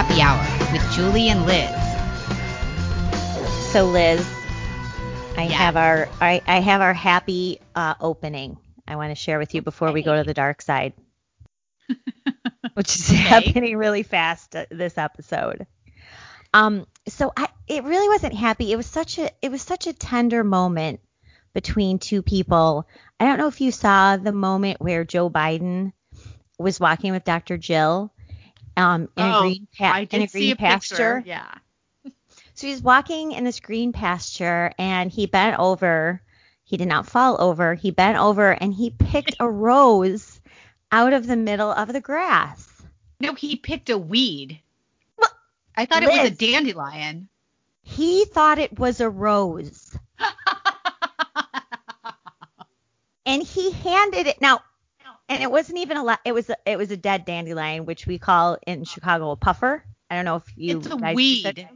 Happy Hour with Julie and Liz. So Liz, I Yeah. have our I, I have our happy uh, opening. I want to share with you before we go to the dark side, which is Okay. happening really fast uh, this episode. Um, so I it really wasn't happy. It was such a it was such a tender moment between two people. I don't know if you saw the moment where Joe Biden was walking with Dr. Jill um, in a Oh, green pa- in a green a pasture. picture. Yeah. So he's walking in this green pasture and he bent over. He did not fall over. He bent over and he picked a rose out of the middle of the grass. No, he picked a weed. I thought it was a dandelion. He thought it was a rose and he handed it now and it wasn't even a la- it was a, it was a dead dandelion which we call in Chicago a puffer. I don't know if you it's a weed.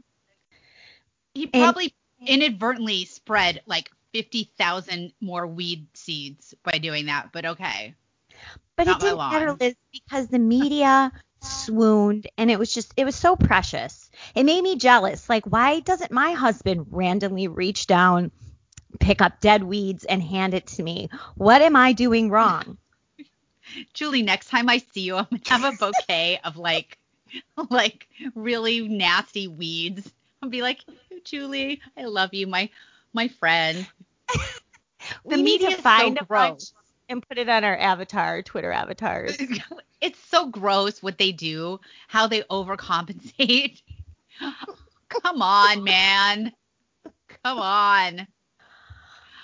He probably inadvertently spread like 50,000 more weed seeds by doing that, but okay. But Not it didn't matter. Liz, because the media swooned and it was just, it was so precious. It made me jealous. Like, why doesn't my husband randomly reach down, pick up dead weeds and hand it to me? What am I doing wrong? Julie, next time I see you, I'm gonna have a bouquet of like, like really nasty weeds. I'll be like, Julie, I love you, my my friend. we The need media to find so gross. and put it on our avatar, Twitter avatars. It's so gross what they do, how they overcompensate. Come on, man. Come on.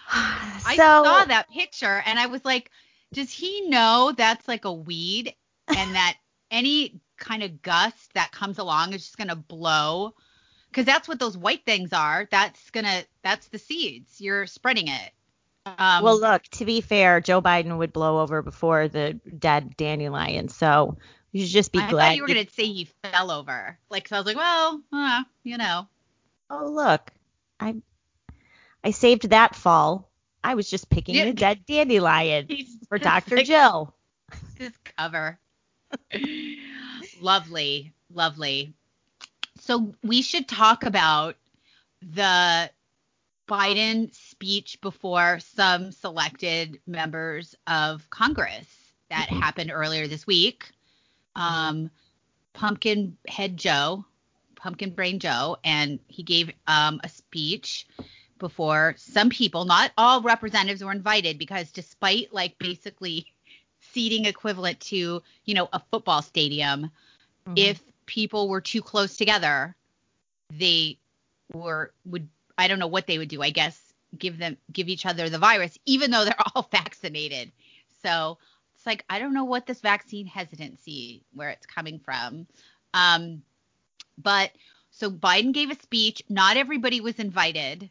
I saw that picture and I was like, does he know that's like a weed and that any kind of gust that comes along is just going to blow? Because that's what those white things are. That's going to, that's the seeds. You're spreading it. Um, well, look, to be fair, Joe Biden would blow over before the dead dandelion. So you should just be I glad. thought you were going to say he fell over. Like, so I was like, well, uh, you know. Oh look, I I saved that fall. I was just picking Yeah. a dead dandelion for Dr. like, Jill. This cover. lovely, lovely. So we should talk about the Biden speech before some selected members of Congress that happened earlier this week. Um, Pumpkin Head Joe, Pumpkin Brain Joe, and he gave um, a speech before some people, not all representatives were invited because despite like basically seating equivalent to, you know, a football stadium, Mm-hmm. if people were too close together, they were would I don't know what they would do. I guess give them give each other the virus, even though they're all vaccinated. So it's like I don't know what this vaccine hesitancy where it's coming from. Um, but so Biden gave a speech. Not everybody was invited,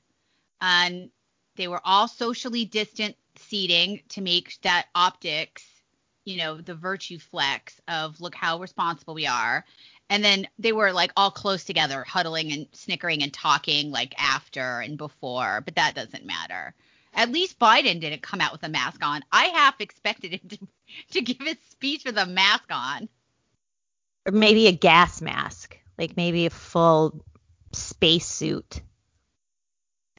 and they were all socially distant seating to make that optics you know, the virtue flex of look how responsible we are. And then they were like all close together, huddling and snickering and talking like after and before, but that doesn't matter. At least Biden didn't come out with a mask on. I half expected him to, to give his speech with a mask on. Or maybe a gas mask, like maybe a full space suit.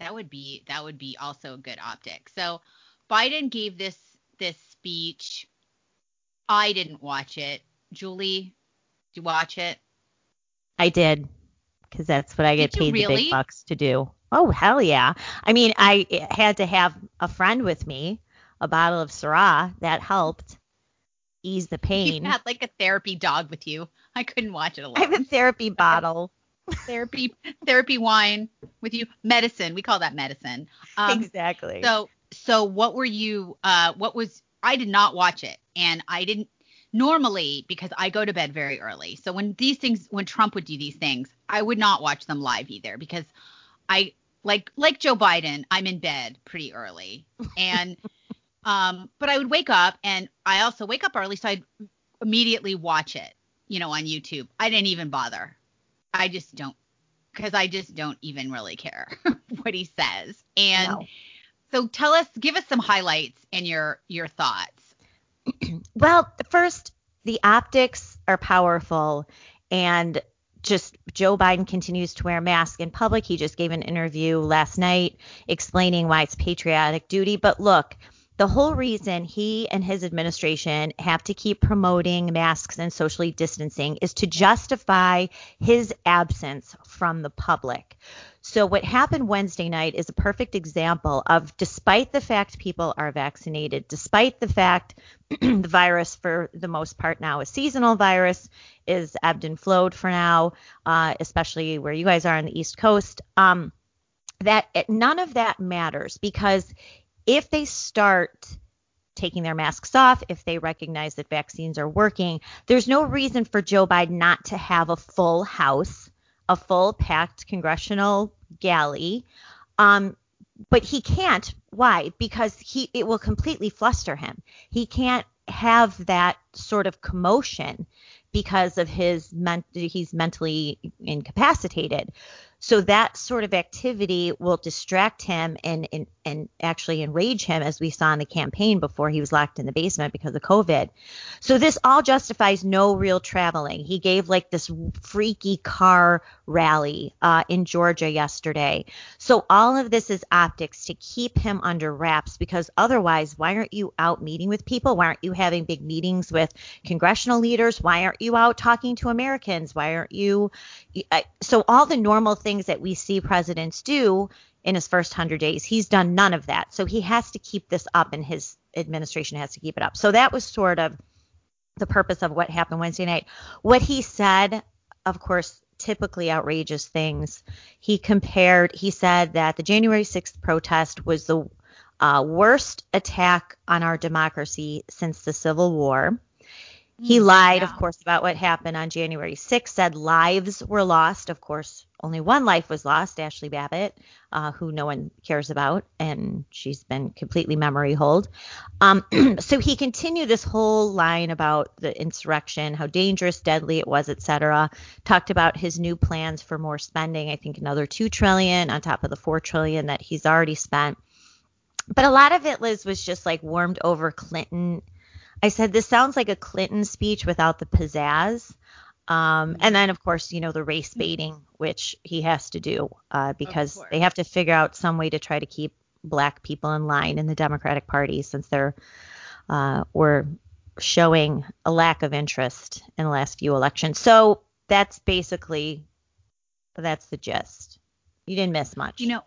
That would be that would be also a good optic. So Biden gave this this speech. I didn't watch it. Julie, did you watch it? I did, because that's what I get you paid the big bucks to do. Oh hell yeah! I mean, I had to have a friend with me, a bottle of Syrah that helped ease the You pain. had like a therapy dog with you. I couldn't watch it alone. I have a therapy bottle. Therapy therapy wine with you. Medicine. We call that medicine. Um, exactly. So so what were you? Uh, what was? I did not watch it, and I didn't normally because I go to bed very early. So when these things, when Trump would do these things, I would not watch them live either because I like like Joe Biden. I'm in bed pretty early, and um, but I would wake up, and I also wake up early, so I'd immediately watch it, you know, on YouTube. I didn't even bother. I just don't because I just don't even really care what he says. And No. so tell us, give us some highlights and your your thoughts. Well, first, the optics are powerful, and just Joe Biden continues to wear a mask in public. He just gave an interview last night explaining why it's patriotic duty. But look, the whole reason he and his administration have to keep promoting masks and socially distancing is to justify his absence from the public. So, what happened Wednesday night is a perfect example of despite the fact people are vaccinated, despite the fact the virus, for the most part now, a seasonal virus, is ebbed and flowed for now, uh, especially where you guys are on the East Coast. Um, that none of that matters because if they start taking their masks off, if they recognize that vaccines are working, there's no reason for Joe Biden not to have a full House, a full packed congressional galley. Um, but he can't. Why? Because he it will completely fluster him. He can't have that sort of commotion because of his he's mentally incapacitated. So that sort of activity will distract him and, and and actually enrage him, as we saw in the campaign before he was locked in the basement because of COVID. So this all justifies no real traveling. He gave like this freaky car rally uh, in Georgia yesterday. So all of this is optics to keep him under wraps because otherwise, why aren't you out meeting with people? Why aren't you having big meetings with congressional leaders? Why aren't you out talking to Americans? Why aren't you? So all the normal things things that we see presidents do in his first 100 days. He's done none of that. So he has to keep this up and his administration has to keep it up. So that was sort of the purpose of what happened Wednesday night. What he said, of course, typically outrageous things. He compared, he said that the January 6th protest was the uh, worst attack on our democracy since the Civil War. He mm, lied, yeah. of course, about what happened on January 6th, said lives were lost. Of course, only one life was lost, Ashley Babbitt, uh, who no one cares about, and she's been completely memory hold. Um, so he continued this whole line about the insurrection, how dangerous, deadly it was, etc. Talked about his new plans for more spending. I think another two trillion on top of the four trillion that he's already spent. But a lot of it, Liz, was just like warmed over Clinton I said, this sounds like a Clinton speech without the pizzazz. Um, and then, of course, you know, the race baiting, which he has to do uh, because they have to figure out some way to try to keep black people in line in the Democratic Party since they're uh, were showing a lack of interest in the last few elections. So that's basically that's the gist. You didn't miss much. You know,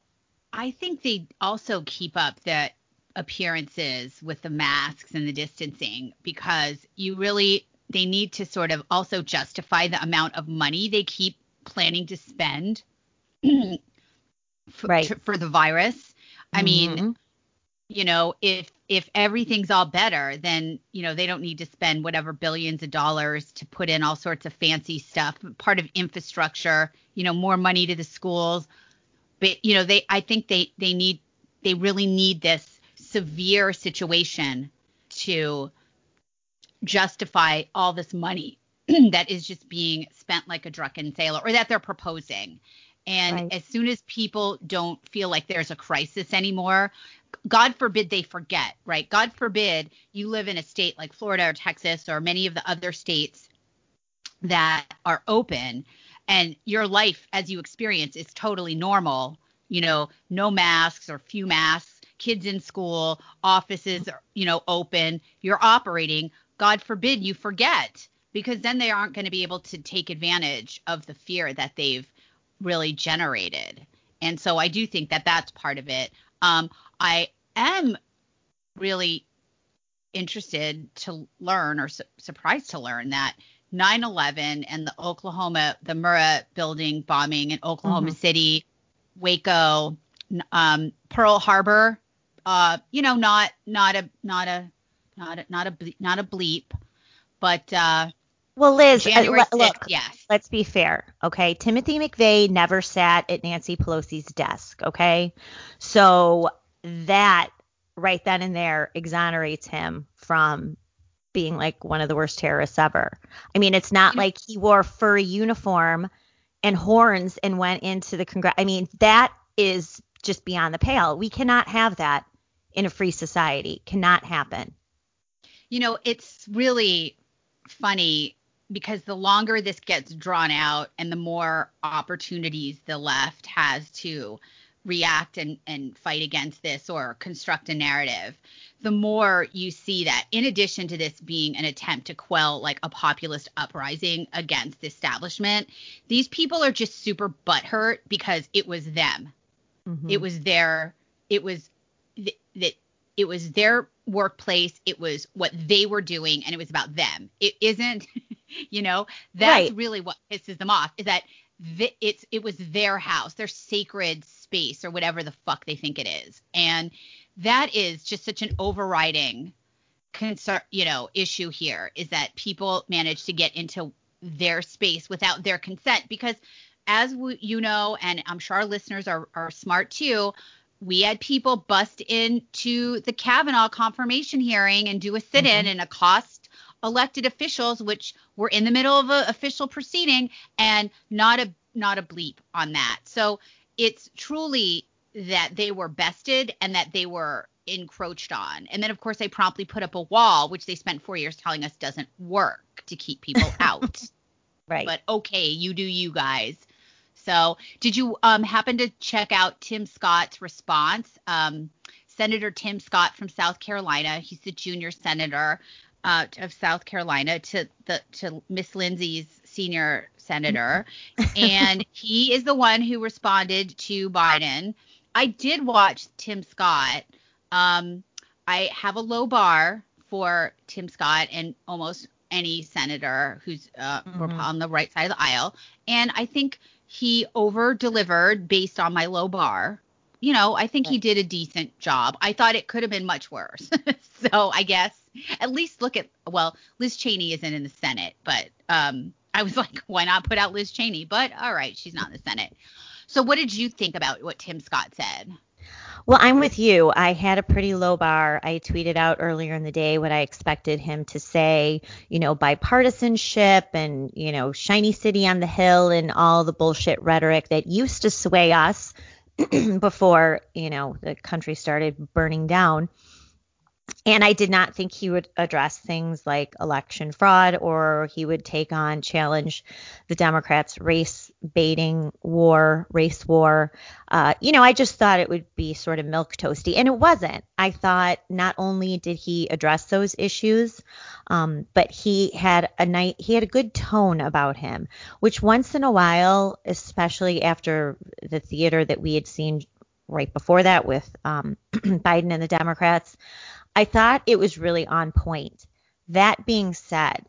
I think they also keep up that appearances with the masks and the distancing because you really they need to sort of also justify the amount of money they keep planning to spend for, right. to, for the virus. I mm-hmm. mean, you know, if if everything's all better, then you know they don't need to spend whatever billions of dollars to put in all sorts of fancy stuff, part of infrastructure, you know, more money to the schools. But you know, they I think they they need they really need this severe situation to justify all this money that is just being spent like a drunken sailor or that they're proposing. And right. as soon as people don't feel like there's a crisis anymore, God forbid they forget, right? God forbid you live in a state like Florida or Texas or many of the other states that are open and your life as you experience is totally normal, you know, no masks or few masks kids in school, offices are, you know, open, you're operating, God forbid you forget because then they aren't going to be able to take advantage of the fear that they've really generated. And so I do think that that's part of it. Um, I am really interested to learn or su- surprised to learn that 9/11 and the Oklahoma the Murrah building bombing in Oklahoma mm-hmm. City, Waco, um, Pearl Harbor uh, you know, not not a not a not a not a not a bleep, but uh, well, Liz, uh, look, 6th, yes. Let's be fair, okay? Timothy McVeigh never sat at Nancy Pelosi's desk, okay? So that right then and there exonerates him from being like one of the worst terrorists ever. I mean, it's not like he wore a furry uniform and horns and went into the congress. I mean, that is just beyond the pale. We cannot have that in a free society. Cannot happen. You know, it's really funny because the longer this gets drawn out and the more opportunities the left has to react and, and fight against this or construct a narrative, the more you see that in addition to this being an attempt to quell like a populist uprising against the establishment, these people are just super butthurt because it was them. Mm-hmm. It was their it was that it was their workplace, it was what they were doing and it was about them. It isn't you know, that's right. really what pisses them off is that th- it's it was their house, their sacred space or whatever the fuck they think it is. And that is just such an overriding concern, you know, issue here is that people manage to get into their space without their consent because as we, you know, and I'm sure our listeners are, are smart too, we had people bust into the Kavanaugh confirmation hearing and do a sit in mm-hmm. and accost elected officials, which were in the middle of an official proceeding, and not a not a bleep on that. So it's truly that they were bested and that they were encroached on. And then, of course, they promptly put up a wall, which they spent four years telling us doesn't work to keep people out. right. But okay, you do you guys. So, did you um, happen to check out Tim Scott's response? Um, senator Tim Scott from South Carolina, he's the junior senator uh, of South Carolina to the to Miss Lindsey's senior senator, and he is the one who responded to Biden. I did watch Tim Scott. Um, I have a low bar for Tim Scott and almost any senator who's uh, mm-hmm. on the right side of the aisle, and I think he over delivered based on my low bar. You know, I think right. he did a decent job. I thought it could have been much worse. so I guess at least look at well, Liz Cheney isn't in the Senate, but um, I was like, why not put out Liz Cheney? But all right, she's not in the Senate. So what did you think about what Tim Scott said? Well, I'm with you. I had a pretty low bar. I tweeted out earlier in the day what I expected him to say, you know, bipartisanship and, you know, shiny city on the hill and all the bullshit rhetoric that used to sway us before, you know, the country started burning down and I did not think he would address things like election fraud or he would take on, challenge the Democrats' race baiting war, race war. Uh, you know, I just thought it would be sort of milk toasty, and it wasn't. I thought not only did he address those issues, um, but he had a night, he had a good tone about him, which once in a while, especially after the theater that we had seen right before that with um, Biden and the Democrats. I thought it was really on point. That being said,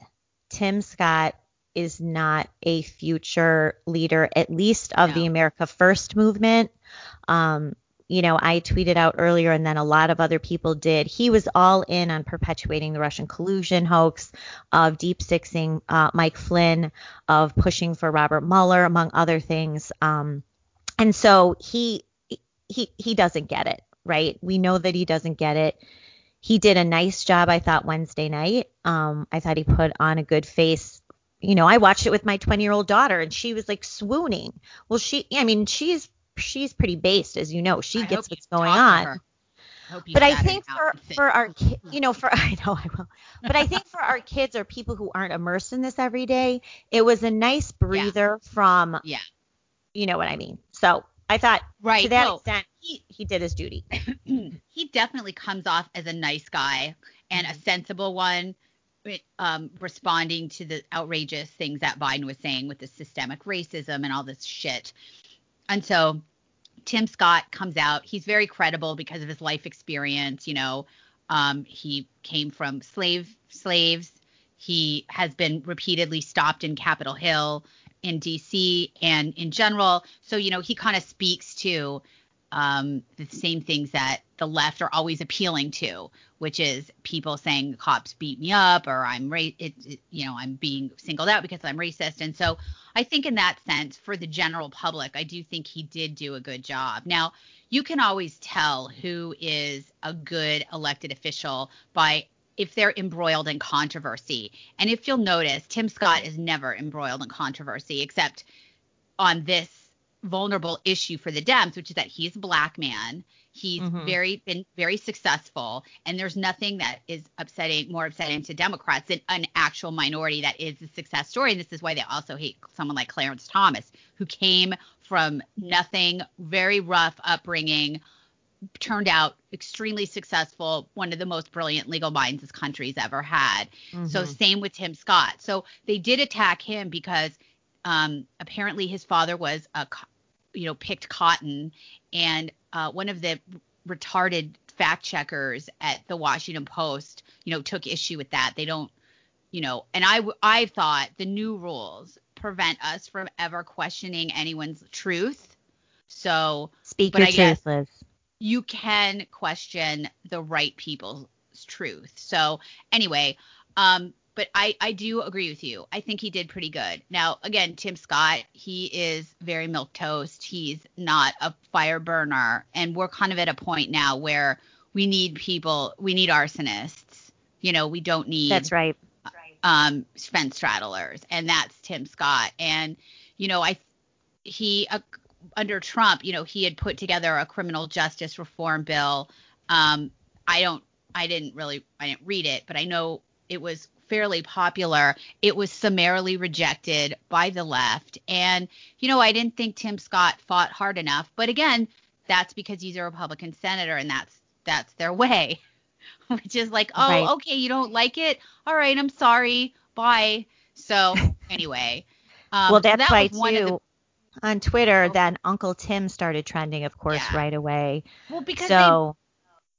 Tim Scott is not a future leader, at least of no. the America First movement. Um, you know, I tweeted out earlier, and then a lot of other people did. He was all in on perpetuating the Russian collusion hoax, of deep sixing uh, Mike Flynn, of pushing for Robert Mueller, among other things. Um, and so he he he doesn't get it, right? We know that he doesn't get it he did a nice job, I thought, Wednesday night. Um, I thought he put on a good face. You know, I watched it with my 20 year old daughter and she was like swooning. Well, she, I mean, she's, she's pretty based, as you know. She I gets what's going on. but I think for for our ki- you know for I know I will, but I think for our kids or people who aren't immersed in this every day, it was a nice breather yeah. from yeah, you know what I mean. So I thought right to that extent he he did his duty. he definitely comes off as a nice guy and mm-hmm. a sensible one. Um, responding to the outrageous things that Biden was saying with the systemic racism and all this shit. And so Tim Scott comes out. He's very credible because of his life experience. You know, um, he came from slave slaves. He has been repeatedly stopped in Capitol Hill in DC and in general. So, you know, he kind of speaks to um, the same things that the left are always appealing to, which is people saying cops beat me up or I'm ra- it, it, you know I'm being singled out because I'm racist. And so I think in that sense, for the general public, I do think he did do a good job. Now you can always tell who is a good elected official by if they're embroiled in controversy. And if you'll notice, Tim Scott is never embroiled in controversy except on this vulnerable issue for the Dems, which is that he's a black man. He's mm-hmm. very been very successful, and there's nothing that is upsetting more upsetting to Democrats than an actual minority that is a success story. And this is why they also hate someone like Clarence Thomas, who came from nothing, very rough upbringing, turned out extremely successful, one of the most brilliant legal minds this country's ever had. Mm-hmm. So same with Tim Scott. So they did attack him because um, apparently his father was a you know picked cotton, and uh, one of the retarded fact checkers at the Washington Post, you know, took issue with that. They don't, you know, and I I thought the new rules prevent us from ever questioning anyone's truth. So speak your I truth, Liz you can question the right people's truth. So anyway, um, but I, I do agree with you. I think he did pretty good. Now, again, Tim Scott, he is very milk toast. He's not a fire burner, and we're kind of at a point now where we need people, we need arsonists. You know, we don't need that's right. Um, fence straddlers, and that's Tim Scott. And you know, I he uh, under Trump, you know, he had put together a criminal justice reform bill. Um, I don't, I didn't really, I didn't read it, but I know it was fairly popular. It was summarily rejected by the left. And, you know, I didn't think Tim Scott fought hard enough. But again, that's because he's a Republican senator and that's that's their way. Which is like, oh, right. okay, you don't like it? All right, I'm sorry. Bye. So anyway. Um, well, that's so that why too on Twitter, oh. then Uncle Tim started trending, of course, yeah. right away. Well, because so,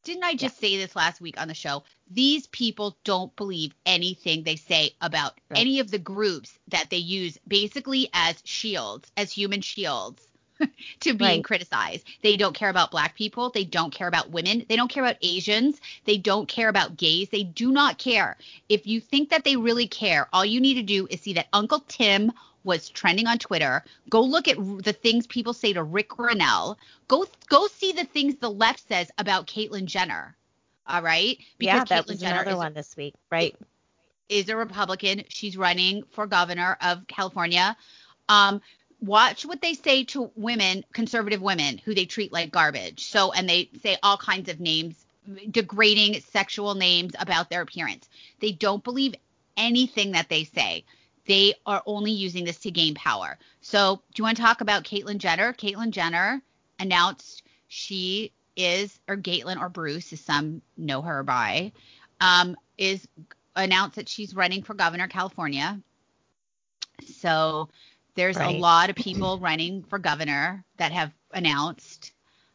didn't I just yeah. say this last week on the show? These people don't believe anything they say about right. any of the groups that they use basically as shields, as human shields. to being right. criticized. They don't care about black people. They don't care about women. They don't care about Asians. They don't care about gays. They do not care. If you think that they really care, all you need to do is see that Uncle Tim was trending on Twitter. Go look at the things people say to Rick Grenell. Go go see the things the left says about Caitlyn Jenner. All right, because yeah, that Caitlyn was Jenner another is, one this week, right? Is a Republican. She's running for governor of California. Um, watch what they say to women, conservative women, who they treat like garbage. So, and they say all kinds of names, degrading sexual names about their appearance. They don't believe anything that they say they are only using this to gain power. So, do you want to talk about Caitlyn Jenner? Caitlyn Jenner announced she is, or Caitlyn or Bruce, as some know her by, um, is announced that she's running for governor of California. So, there's right. a lot of people running for governor that have announced.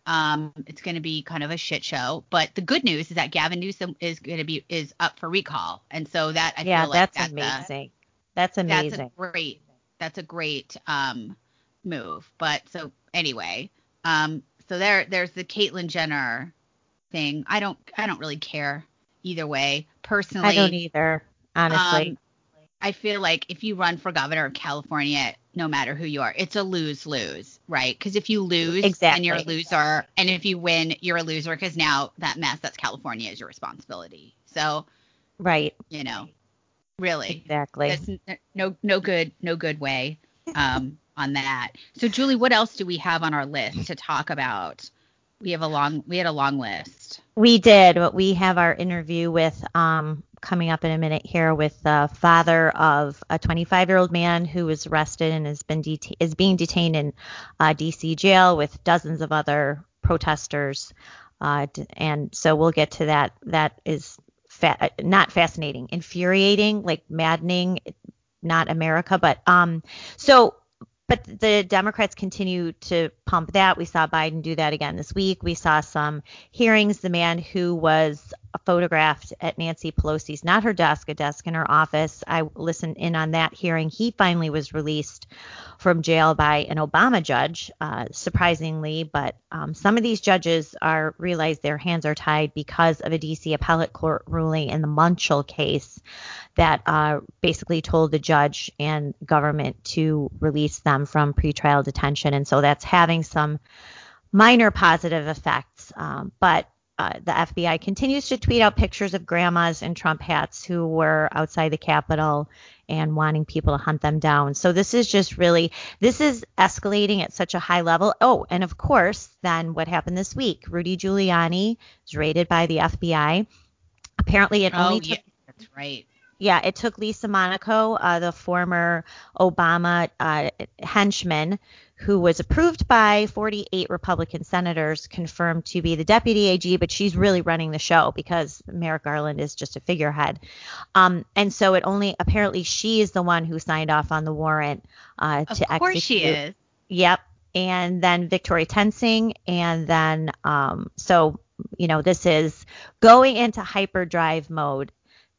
Um, it's going to be kind of a shit show, but the good news is that Gavin Newsom is going to be is up for recall, and so that I yeah, feel like that's, that's amazing. That's amazing. That's a great. That's a great um, move. But so anyway, um, so there there's the Caitlyn Jenner thing. I don't I don't really care either way personally. I don't either, honestly. Um, I feel like if you run for governor of California, no matter who you are, it's a lose lose, right? Because if you lose, exactly. then you're a loser, and if you win, you're a loser because now that mess that's California is your responsibility. So, right, you know, really. Exactly. That's no no good no good way um, on that. So Julie, what else do we have on our list to talk about? We have a long we had a long list. We did, but we have our interview with um coming up in a minute here with the father of a 25 year old man who was arrested and has been det- is being detained in uh, DC jail with dozens of other protesters. Uh, and so we'll get to that. That is fa- not fascinating, infuriating, like maddening, not America, but um so but the Democrats continue to pump that. We saw Biden do that again this week. We saw some hearings. The man who was photographed at Nancy Pelosi's, not her desk, a desk in her office. I listened in on that hearing. He finally was released from jail by an Obama judge, uh, surprisingly. But um, some of these judges are realize their hands are tied because of a D.C. appellate court ruling in the Munchel case that uh, basically told the judge and government to release them from pretrial detention. And so that's having some minor positive effects. Um, but uh, the FBI continues to tweet out pictures of grandmas in Trump hats who were outside the Capitol and wanting people to hunt them down. So this is just really, this is escalating at such a high level. Oh, and of course, then what happened this week? Rudy Giuliani was raided by the FBI. Apparently, it only oh, took yeah, that's right. yeah, it took Lisa Monaco, uh, the former Obama uh, henchman, who was approved by 48 Republican senators, confirmed to be the deputy AG, but she's really running the show because Merrick Garland is just a figurehead. Um, and so it only apparently she is the one who signed off on the warrant uh, Of to execute. Of course she is. Yep. And then Victoria Toensing. And then, um, so, you know, this is going into hyperdrive mode,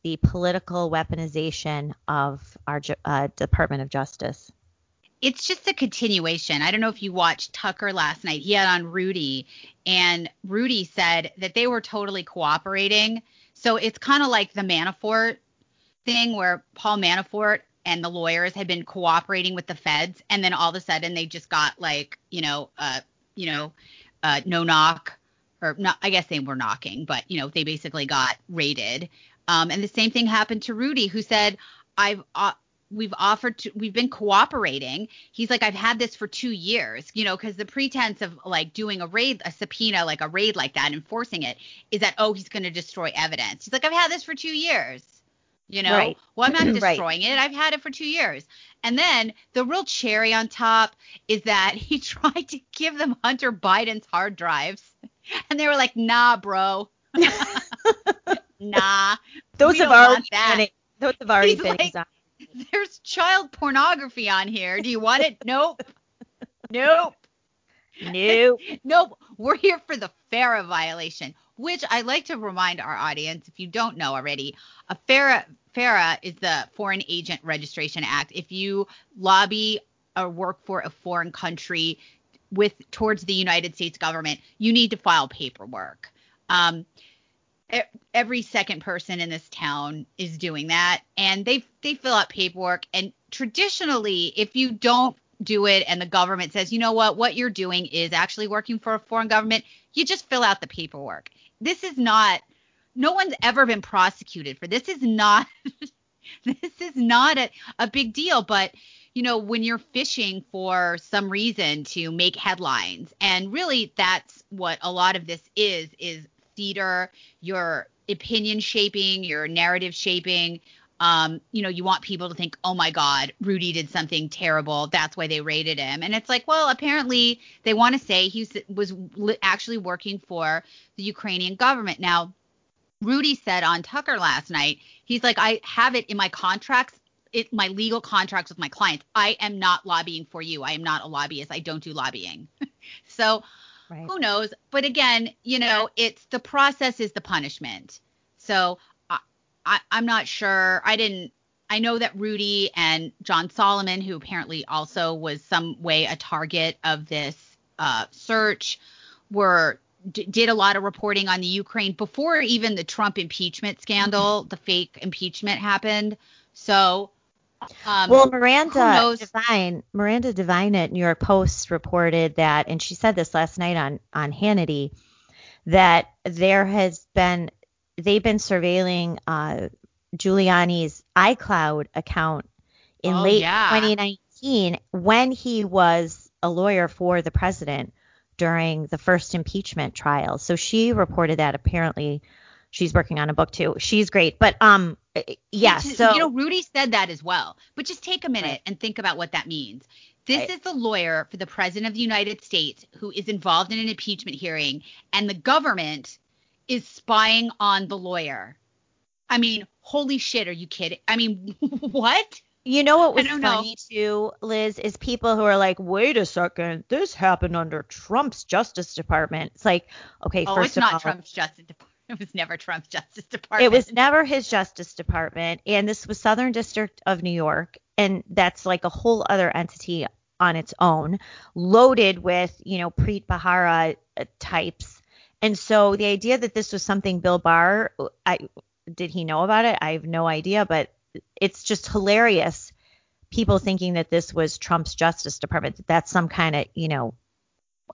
the political weaponization of our uh, Department of Justice. It's just a continuation. I don't know if you watched Tucker last night. He had on Rudy, and Rudy said that they were totally cooperating. So it's kind of like the Manafort thing where Paul Manafort and the lawyers had been cooperating with the feds, and then all of a sudden they just got like, you know, uh, you know, uh, no knock, or not. I guess they were knocking, but you know, they basically got raided. Um, and the same thing happened to Rudy, who said, "I've uh, we've offered to we've been cooperating. He's like i've had this for two years you know because the pretense of like doing a raid a subpoena like a raid like that enforcing it is that oh he's going to destroy evidence. He's like i've had this for two years you know? Right. well i'm not Right. destroying it. I've had it for two years. And then the real cherry on top is that he tried to give them hunter biden's hard drives and they were like nah bro. Nah. Those have already been those have already He's been like-. there's child pornography on here. Do you want it? nope. Nope. Nope. Nope. We're here for the FARA violation, which I'd like to remind our audience, if you don't know already, a FARA FARA is the Foreign Agent Registration Act. If you lobby or work for a foreign country with towards the United States government, you need to file paperwork. Um, every second person in this town is doing that and they they fill out paperwork. And traditionally if you don't do it and the government says you know what? What you're doing is actually working for a foreign government you just fill out the paperwork. This is not no one's ever been prosecuted for this is not this is not a, a big deal. But you know when you're fishing for some reason to make headlines and really that's what a lot of this is is theater your opinion shaping your narrative shaping um, you know, you want people to think, oh my God, Rudy did something terrible. That's why they raided him. And it's like, well, apparently they want to say he was actually working for the Ukrainian government. Now, Rudy said on Tucker last night, he's like, I have it in my contracts, it, my legal contracts with my clients. I am not lobbying for you. I am not a lobbyist. I don't do lobbying. so Right. who knows? But again, you know, it's the process is the punishment. So I, I, I'm not sure. I didn't. I know that Rudy and John Solomon, who apparently also was some way a target of this uh, search, were d- did a lot of reporting on the Ukraine before even the Trump impeachment scandal, the fake impeachment happened. So, um, well, Miranda? Devine, Miranda Devine at New York Post reported that, and she said this last night on on Hannity, that there has been they've been surveilling uh, Giuliani's iCloud account in Oh, late yeah. 2019 when he was a lawyer for the president during the first impeachment trial. So she reported that apparently she's working on a book too. She's great, but um, yeah. Which is- So you know, Rudy said that as well. But just take a minute Right. and think about what that means. This Right. is the lawyer for the president of the United States who is involved in an impeachment hearing, and the government is spying on the lawyer. I mean, holy shit, are you kidding? I mean, what? You know what was don't know. funny too, Liz, is people who are like, wait a second, this happened under Trump's Justice Department. It's like, okay, Oh, first it's of not all, Trump's Justice Department. It was never Trump's Justice Department. it was never his Justice Department, and this was Southern District of New York, and that's like a whole other entity on its own, loaded with you know Preet Bharara uh, types. And so the idea that this was something Bill Barr, I did he know about it? I have no idea, but it's just hilarious. People thinking that this was Trump's Justice Department, that that's some kind of you know,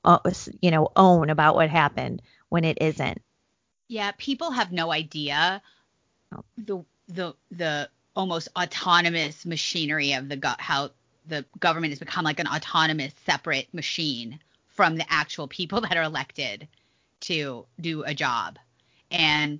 uh, you know, own about what happened when it isn't. Yeah, people have no idea the the the almost autonomous machinery of the go- how the government has become like an autonomous separate machine from the actual people that are elected to do a job. And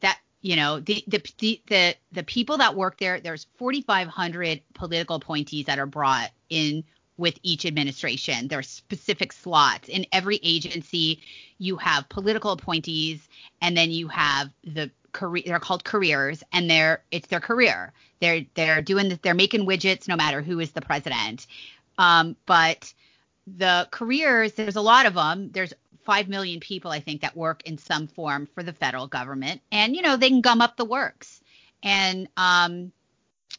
that you know the the the the, the people that work there there's 4500 political appointees that are brought in with each administration. There are specific slots in every agency. You have political appointees, and then you have the career. They're called careers, and they're it's their career. They're they're doing this. They're making widgets no matter who is the president. Um, but the careers, there's a lot of them. There's five million people, I think, that work in some form for the federal government, and you know they can gum up the works. And um,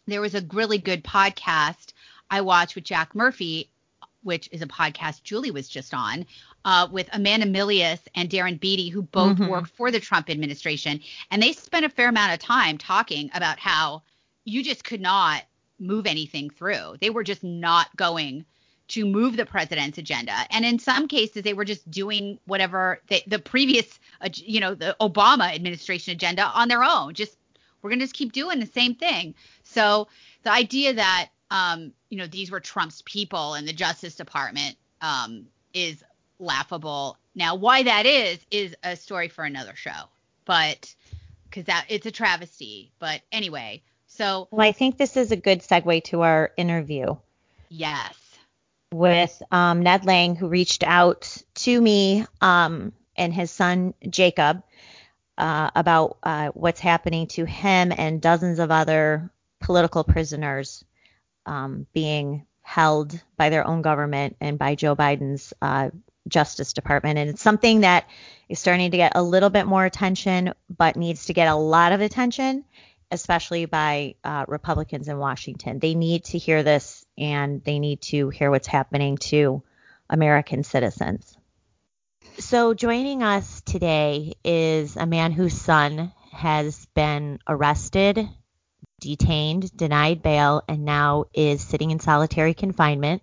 there was a really good podcast I watched with Jack Murphy, which is a podcast Julie was just on, uh, with Amanda Milius and Darren Beattie, who both Mhm. worked for the Trump administration. And they spent a fair amount of time talking about how you just could not move anything through. They were just not going to move the president's agenda. And in some cases, they were just doing whatever they, the previous, uh, you know, the Obama administration agenda on their own. Just we're going to just keep doing the same thing. So the idea that um, you know these were Trump's people and the Justice Department um, is laughable. Now, why that is is a story for another show, but because that it's a travesty. But anyway, so Well, I think this is a good segue to our interview yes, with um, Ned Lang, who reached out to me um, and his son Jacob uh, about uh, what's happening to him and dozens of other political prisoners um, being held by their own government and by Joe Biden's uh, Justice Department. And it's something that is starting to get a little bit more attention, but needs to get a lot of attention, especially by uh, Republicans in Washington. They need to hear this and they need to hear what's happening to American citizens. So, joining us today is a man whose son has been arrested, detained, denied bail, and now is sitting in solitary confinement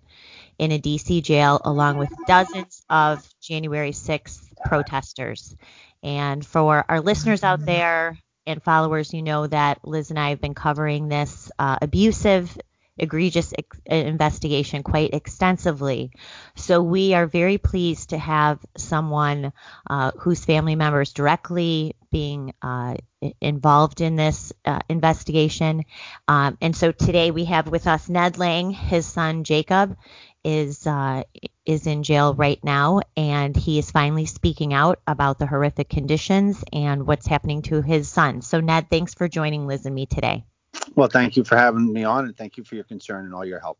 in a DC jail along with dozens of January 6th protesters. And for our listeners out there and followers, you know that Liz and I have been covering this uh, abusive, egregious ex- investigation quite extensively. So we are very pleased to have someone uh, whose family members directly being uh, involved in this uh, investigation. Um, and so today we have with us Ned Lang, his son Jacob is uh, is in jail right now, and he is finally speaking out about the horrific conditions and what's happening to his son. So Ned, thanks for joining Liz and me today. Well, thank you for having me on, and thank you for your concern and all your help.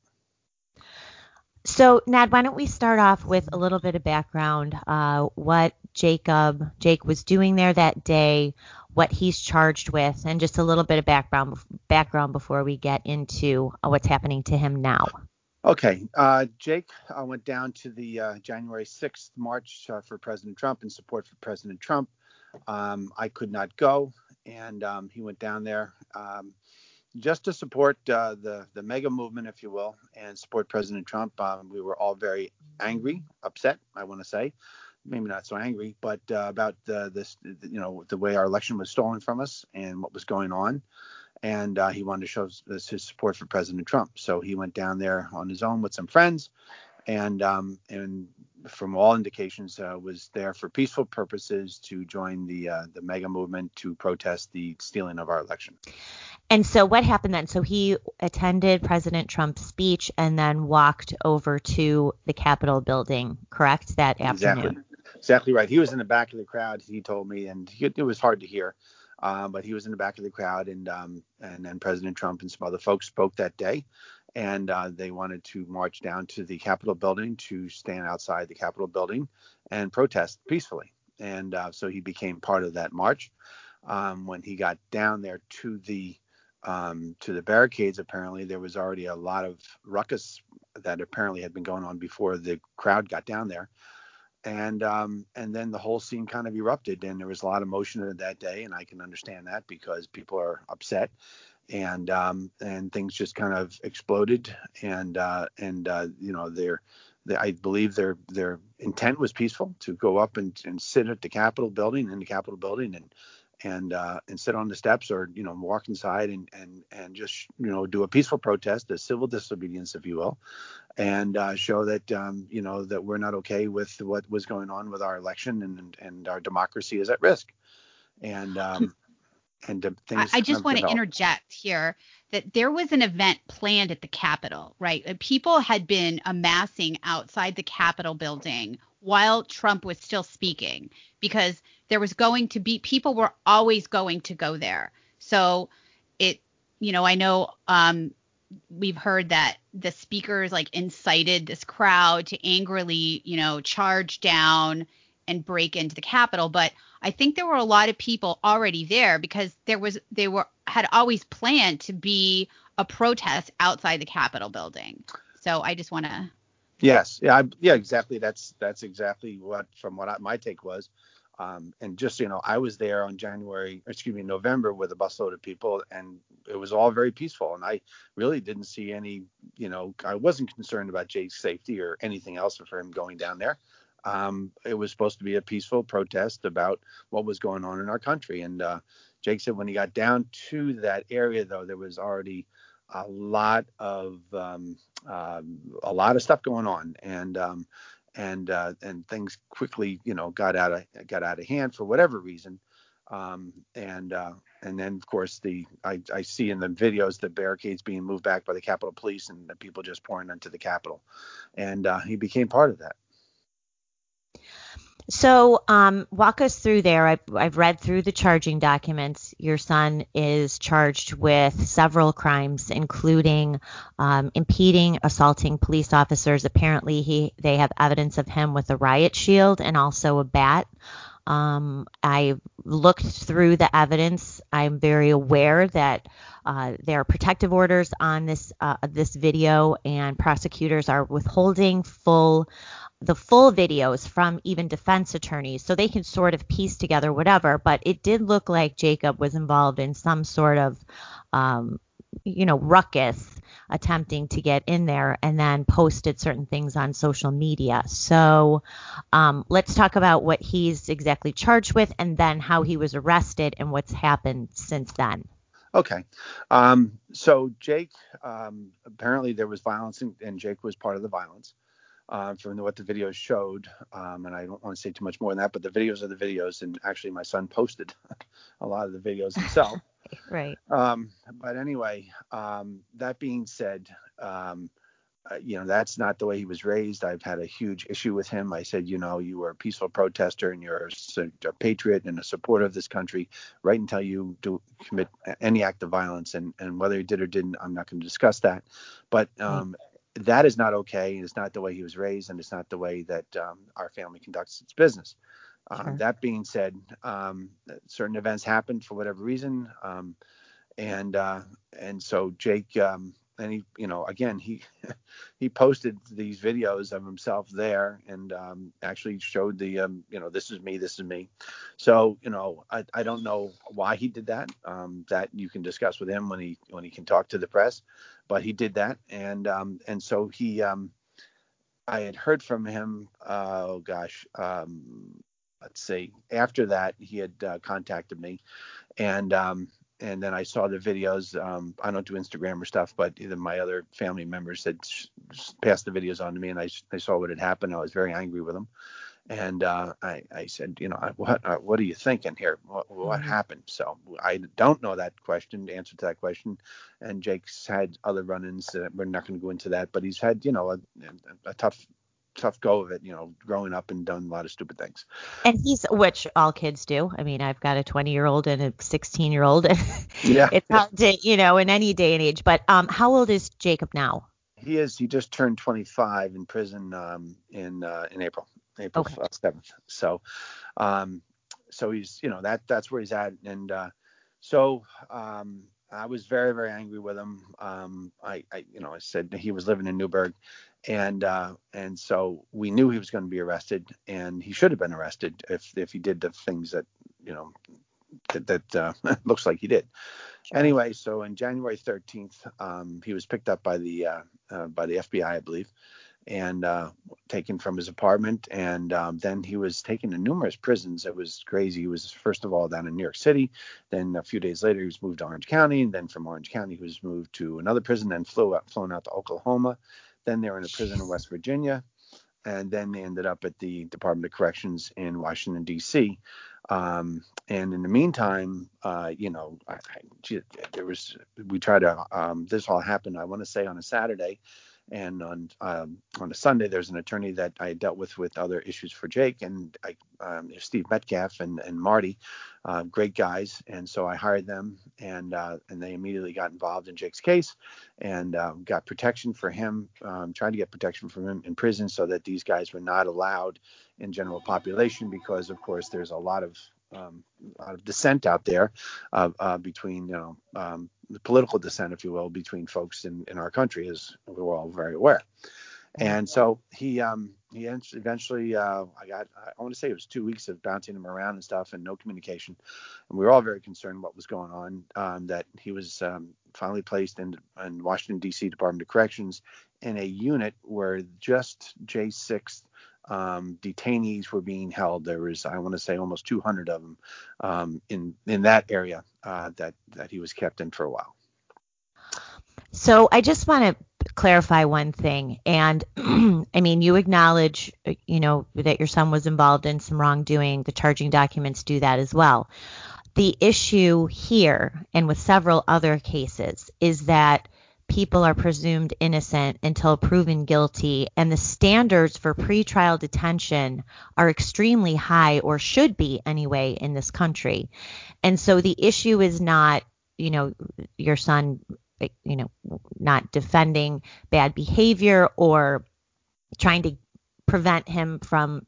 So, Ned, why don't we start off with a little bit of background? Uh, what Jacob Jake was doing there that day, what he's charged with, and just a little bit of background background before we get into uh, what's happening to him now. Okay, uh, Jake uh, went down to the uh, January 6th march uh, for President Trump in support for President Trump. Um, I could not go, and um, he went down there um, just to support uh, the the MAGA movement, if you will, and support President Trump. Um, we were all very angry, upset, I want to say, maybe not so angry, but uh, about the, this, you know, the way our election was stolen from us and what was going on. And uh, he wanted to show his, his support for President Trump. So he went down there on his own with some friends, and um, and from all indications uh, was there for peaceful purposes to join the uh, the MAGA movement to protest the stealing of our election. And so, what happened then? So he attended President Trump's speech and then walked over to the Capitol building, correct? That afternoon. Exactly. Exactly right. He was in the back of the crowd. He told me, and he, it was hard to hear, um, but he was in the back of the crowd, and um, and then President Trump and some other folks spoke that day, and uh, they wanted to march down to the Capitol building to stand outside the Capitol building and protest peacefully, and uh, so he became part of that march. Um, when he got down there to the um, to the barricades, apparently there was already a lot of ruckus that apparently had been going on before the crowd got down there. And um, and then the whole scene kind of erupted, and there was a lot of motion that day, and I can understand that because people are upset, and um, and things just kind of exploded, and uh, and uh, you know there they, I believe their their intent was peaceful to go up and, and sit at the Capitol building in the Capitol building and and uh, and sit on the steps or you know walk inside and and and just you know do a peaceful protest, a civil disobedience, if you will, and uh, show that um, you know that we're not okay with what was going on with our election and and our democracy is at risk. And um, and things. I, I just want to interject here that there was an event planned at the Capitol, right? People had been amassing outside the Capitol building while Trump was still speaking because there was going to be people were always going to go there. So it, you know, I know um, we've heard that the speakers like incited this crowd to angrily, you know, charge down and break into the Capitol, but I think there were a lot of people already there because there was they were had always planned to be a protest outside the Capitol building. So I just want to. Yes, yeah, I, yeah, exactly. That's that's exactly what from what I, my take was. Um, and just you know, I was there on January, excuse me, November with a busload of people, and it was all very peaceful. And I really didn't see any, you know, I wasn't concerned about Jay's safety or anything else for him going down there. Um, it was supposed to be a peaceful protest about what was going on in our country. And uh, Jake said when he got down to that area, though, there was already a lot of um, uh, a lot of stuff going on, and um, and uh, and things quickly, you know, got out of got out of hand for whatever reason. Um, and uh, and then of course the I, I see in the videos the barricades being moved back by the Capitol Police and the people just pouring into the Capitol, and uh, he became part of that. So, um, walk us through there. I've, I've, read through the charging documents. Your son is charged with several crimes, including um, impeding, assaulting police officers. Apparently, he they have evidence of him with a riot shield and also a bat. Um, I looked through the evidence. I'm very aware that uh, there are protective orders on this uh, this video, and prosecutors are withholding full the full videos from even defense attorneys so they can sort of piece together whatever but it did look like jacob was involved in some sort of um, you know ruckus attempting to get in there and then posted certain things on social media. So um, let's talk about what he's exactly charged with and then how he was arrested and what's happened since then. Okay. Um, so Jake, um, apparently there was violence, and, and, Jake was part of the violence uh, from what the videos showed. Um, and I don't want to say too much more than that, but the videos are the videos. And actually, my son posted a lot of the videos himself. right. Um, but anyway, um, that being said, um, uh, you know, that's not the way he was raised. I've had a huge issue with him. I said, you know, you were a peaceful protester and you're a, a patriot and a supporter of this country right until you do commit any act of violence. And, and whether he did or didn't, I'm not going to discuss that. But um, that is not okay. It's not the way he was raised, and it's not the way that um, our family conducts its business. Um, sure. that being said, um, certain events happened for whatever reason, um, and uh, and so Jake um, and he, you know, again he he posted these videos of himself there and um, actually showed the, you know, this is me, this is me. So you know, I, I don't know why he did that. that you can discuss with him when he when he can talk to the press but he did that, and um, and so he, um, I had heard from him. Uh, oh gosh, um, let's see. After that, he had uh, contacted me, and um, and then I saw the videos. Um, I don't do Instagram or stuff, but either my other family members had passed the videos on to me, and I, I saw what had happened. I was very angry with them, and uh, I, I said, you know, what uh, what are you thinking here? What, what mm-hmm. happened? So I don't know that question, the answer to that question. And Jake's had other run-ins. Uh, we're not going to go into that, but he's had, you know, a, a, tough tough go of it, you know, growing up and done a lot of stupid things. And he's which all kids do. I mean, I've got a 20 year old and a 16 year old. yeah. it's hard to, you know, in any day and age. But um, how old is Jacob now? He is. He just turned 25 in prison um, in uh, in April. April okay. 7th. So, um, so he's, you know, that that's where he's at. And uh, so um, I was very, very angry with him. Um, I, I, you know, I said he was living in Newburgh, and uh, and so we knew he was going to be arrested, and he should have been arrested if if he did the things that you know that, that uh, looks like he did. Sure. Anyway, so in January 13th, um, he was picked up by the uh, uh, by the FBI, I believe, and uh, taken from his apartment. And um, then he was taken to numerous prisons. It was crazy. He was first of all down in New York City. Then a few days later, he was moved to Orange County. And then from Orange County, he was moved to another prison. Then flew out, flown out to Oklahoma. Then they were in a prison in West Virginia. And then they ended up at the Department of Corrections in Washington D.C. Um, and in the meantime, uh, you know, I, I, there was we tried to. Um, this all happened. I want to say on a Saturday, and on um, on a Sunday, there's an attorney that I dealt with with other issues for Jake, and I, um, Steve Metcalf and, and Marty, uh, great guys, and so I hired them, and uh, and they immediately got involved in Jake's case, and uh, got protection for him, um, trying to get protection from him in prison, so that these guys were not allowed in general population, because of course there's a lot of um, a lot of dissent out there uh, uh, between you know um, the political dissent, if you will, between folks in, in our country, as we're all very aware. And so he um, he eventually uh, I got I want to say it was two weeks of bouncing him around and stuff and no communication, and we were all very concerned what was going on. Um, that he was um, finally placed in, in Washington D.C. Department of Corrections in a unit where just J6 um, detainees were being held. There was, I want to say, almost 200 of them um, in in that area uh, that that he was kept in for a while. So I just want to clarify one thing, and I mean, you acknowledge, you know, that your son was involved in some wrongdoing. The charging documents do that as well. The issue here, and with several other cases, is that people are presumed innocent until proven guilty, and the standards for pretrial detention are extremely high, or should be anyway, in this country. And so the issue is not, you know, your son, you know, not defending bad behavior or trying to prevent him from,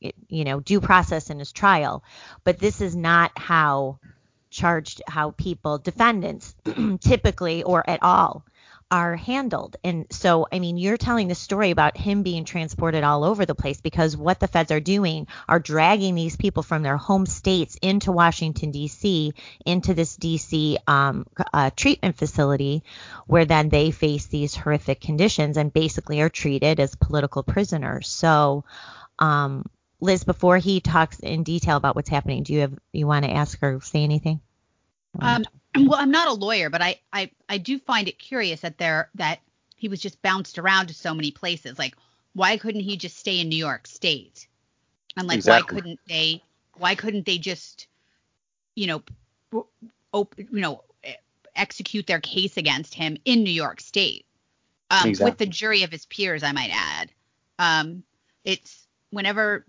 you know, due process in his trial, but this is not how charged how people defendants typically or at all are handled. And so, I mean, you're telling the story about him being transported all over the place because what the feds are doing are dragging these people from their home states into Washington, D.C., into this D.C. Um, uh, treatment facility where then they face these horrific conditions and basically are treated as political prisoners. So, um, Liz, before he talks in detail about what's happening, do you have you want to ask or say anything? Um, well, I'm not a lawyer, but I, I, I do find it curious that there that he was just bounced around to so many places. Like, why couldn't he just stay in New York State? And like, exactly. why couldn't they? Why couldn't they just, you know, op- you know, execute their case against him in New York State um, exactly. with the jury of his peers? I might add. Um, it's whenever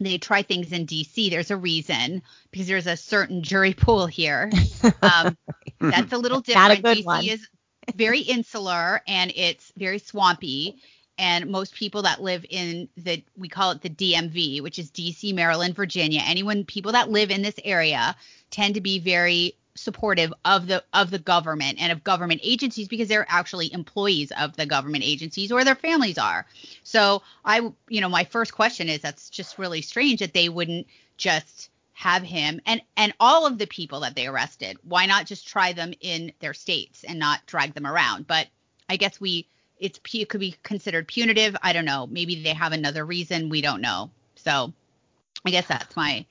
they try things in DC, there's a reason because there's a certain jury pool here. Um, that's a little different. Not a good DC one. is very insular and it's very swampy. And most people that live in the, we call it the DMV, which is DC, Maryland, Virginia, anyone, people that live in this area tend to be very supportive of the of the government and of government agencies because they're actually employees of the government agencies or their families are. So I you know my first question is that's just really strange that they wouldn't just have him and and all of the people that they arrested. Why not just try them in their states and not drag them around? But i guess we it's it could be considered punitive. I don't know. Maybe they have another reason. We don't know. So i guess that's my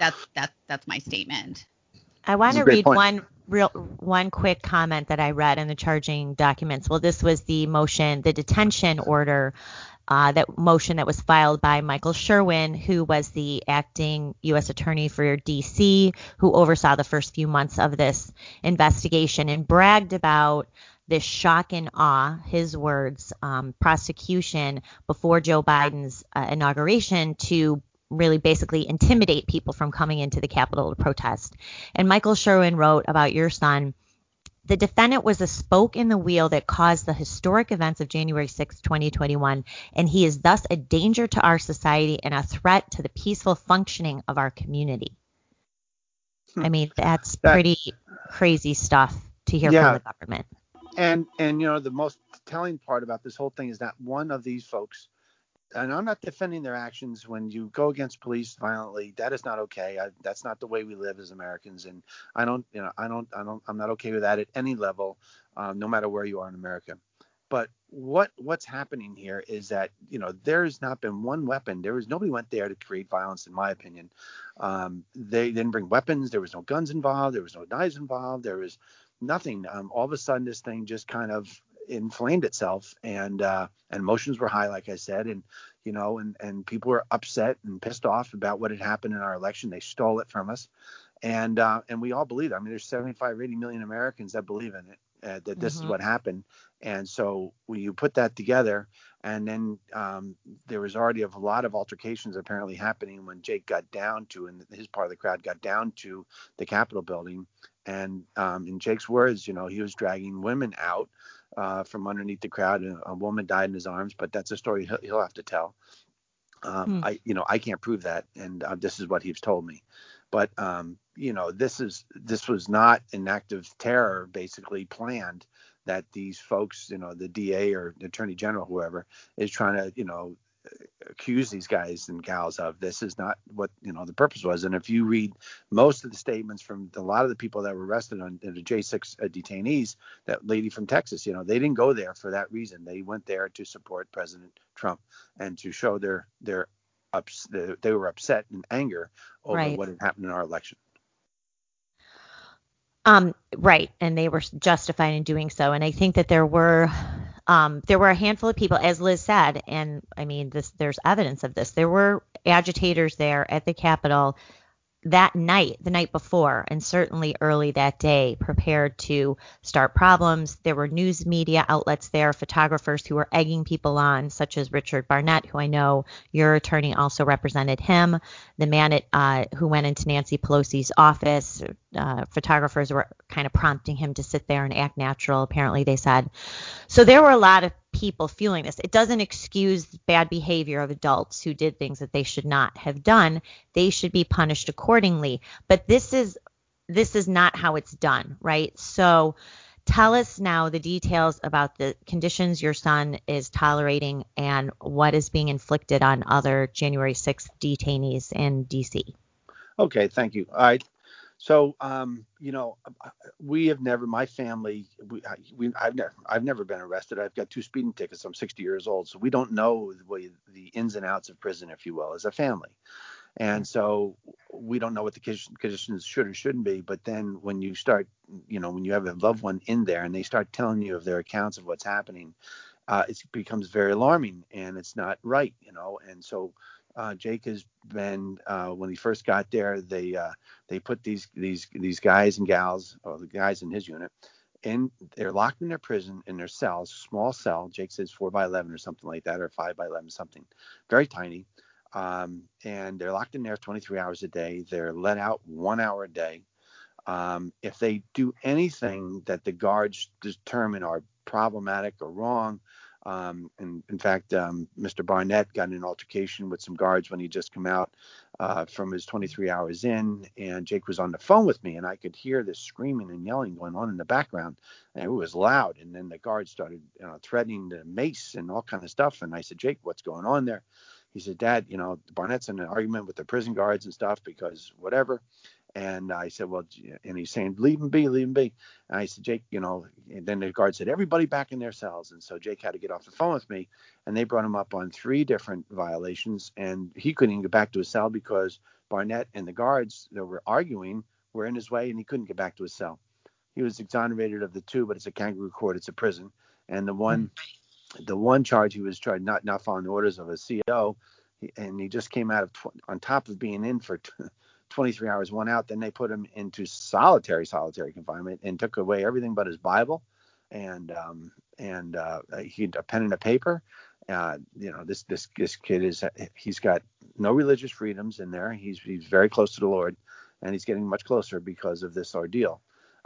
that's that's that's my statement I want to read point. one real one quick comment that I read in the charging documents. Well, this was the motion, the detention order, uh, that motion that was filed by Michael Sherwin, who was the acting U.S. attorney for D.C., who oversaw the first few months of this investigation and bragged about this shock and awe, his words, um, prosecution before Joe Biden's uh, inauguration to really basically intimidate people from coming into the Capitol to protest. And Michael Sherwin wrote about your son. The defendant was a spoke in the wheel that caused the historic events of January 6, 2021, and he is thus a danger to our society and a threat to the peaceful functioning of our community. Hmm. I mean, that's that, pretty crazy stuff to hear yeah. from the government. And and you know the most telling part about this whole thing is that one of these folks and I'm not defending their actions when you go against police violently. That is not okay. I, that's not the way we live as Americans, and I don't, you know, I don't, I don't, I'm not okay with that at any level, um, no matter where you are in America. but what what's happening here is that you know there's not been one weapon. There was nobody went there to create violence, in my opinion. Um, they didn't bring weapons. There was no guns involved. There was no knives involved. There was nothing. Um, all of a sudden, this thing just kind of inflamed itself, and uh, and emotions were high, like I said, and you know, and and people were upset and pissed off about what had happened in our election. They stole it from us, and uh, and we all believe it. I mean, there's 75, 80 million Americans that believe in it, uh, that this mm-hmm. is what happened. And so when you put that together, and then um, there was already a lot of altercations apparently happening when Jake got down to, and his part of the crowd got down to the Capitol building. And um, in Jake's words, you know, he was dragging women out uh, from underneath the crowd. And a woman died in his arms, but that's a story he'll, he'll have to tell. Um, hmm. I, you know, I can't prove that, and uh, this is what he's told me. But um, you know, this is this was not an act of terror, basically planned that these folks, you know, the DA or the Attorney General, whoever, is trying to, you know, accuse these guys and gals of. This is not what you know the purpose was. And if you read most of the statements from a lot of the people that were arrested on the J6 uh, detainees, that lady from Texas, you know, they didn't go there for that reason. They went there to support President Trump and to show their their ups, they were upset and anger over right. what had happened in our election. Um, right, and they were justified in doing so. And I think that there were um, there were a handful of people, as Liz said, and I mean, this there's evidence of this. There were agitators there at the Capitol that night, the night before, and certainly early that day, prepared to start problems. There were news media outlets there, photographers who were egging people on, such as Richard Barnett, who I know your attorney also represented him, the man at, uh, who went into Nancy Pelosi's office. Uh, photographers were kind of prompting him to sit there and act natural, apparently, they said. So there were a lot of people feeling this. It doesn't excuse bad behavior of adults who did things that they should not have done. They should be punished accordingly. But this is this is not how it's done, right? So tell us now the details about the conditions your son is tolerating and what is being inflicted on other January 6th detainees in DC. Okay, thank you. All right. So, um, you know, we have never, my family, we, we, I've never, I've never been arrested. I've got two speeding tickets. I'm 60 years old, so we don't know the, the ins and outs of prison, if you will, as a family. And so we don't know what the conditions should or shouldn't be. But then when you start, you know, when you have a loved one in there and they start telling you of their accounts of what's happening, uh, it becomes very alarming and it's not right, you know. And so uh, Jake has been uh, when he first got there. They uh, they put these these these guys and gals, or the guys in his unit, in they're locked in their prison in their cells, small cell. Jake says four by eleven or something like that, or five by eleven something, very tiny. Um, and they're locked in there 23 hours a day. They're let out one hour a day. Um, if they do anything that the guards determine are problematic or wrong, um, and in fact, um, Mr. Barnett got in an altercation with some guards when he just come out uh, from his 23 hours in, and Jake was on the phone with me, and I could hear this screaming and yelling going on in the background, and it was loud. And then the guards started you know, threatening the mace and all kind of stuff. And I said, Jake, what's going on there? He said, Dad, you know, Barnett's in an argument with the prison guards and stuff because whatever. And I said, well, and he's saying, leave him be, leave him be. And I said, Jake, you know, and then the guard said, everybody back in their cells. And so Jake had to get off the phone with me, and they brought him up on three different violations, and he couldn't even get back to his cell because Barnett and the guards that were arguing were in his way, and he couldn't get back to his cell. He was exonerated of the two, but it's a kangaroo court, it's a prison, and the one, mm-hmm. the one charge he was tried not not following the orders of a CO, and he just came out of tw- on top of being in for. T- 23 hours, one out. Then they put him into solitary, solitary confinement and took away everything but his Bible and um, and uh, he a pen and a paper. Uh, you know, this this this kid is he's got no religious freedoms in there. He's he's very close to the Lord, and he's getting much closer because of this ordeal.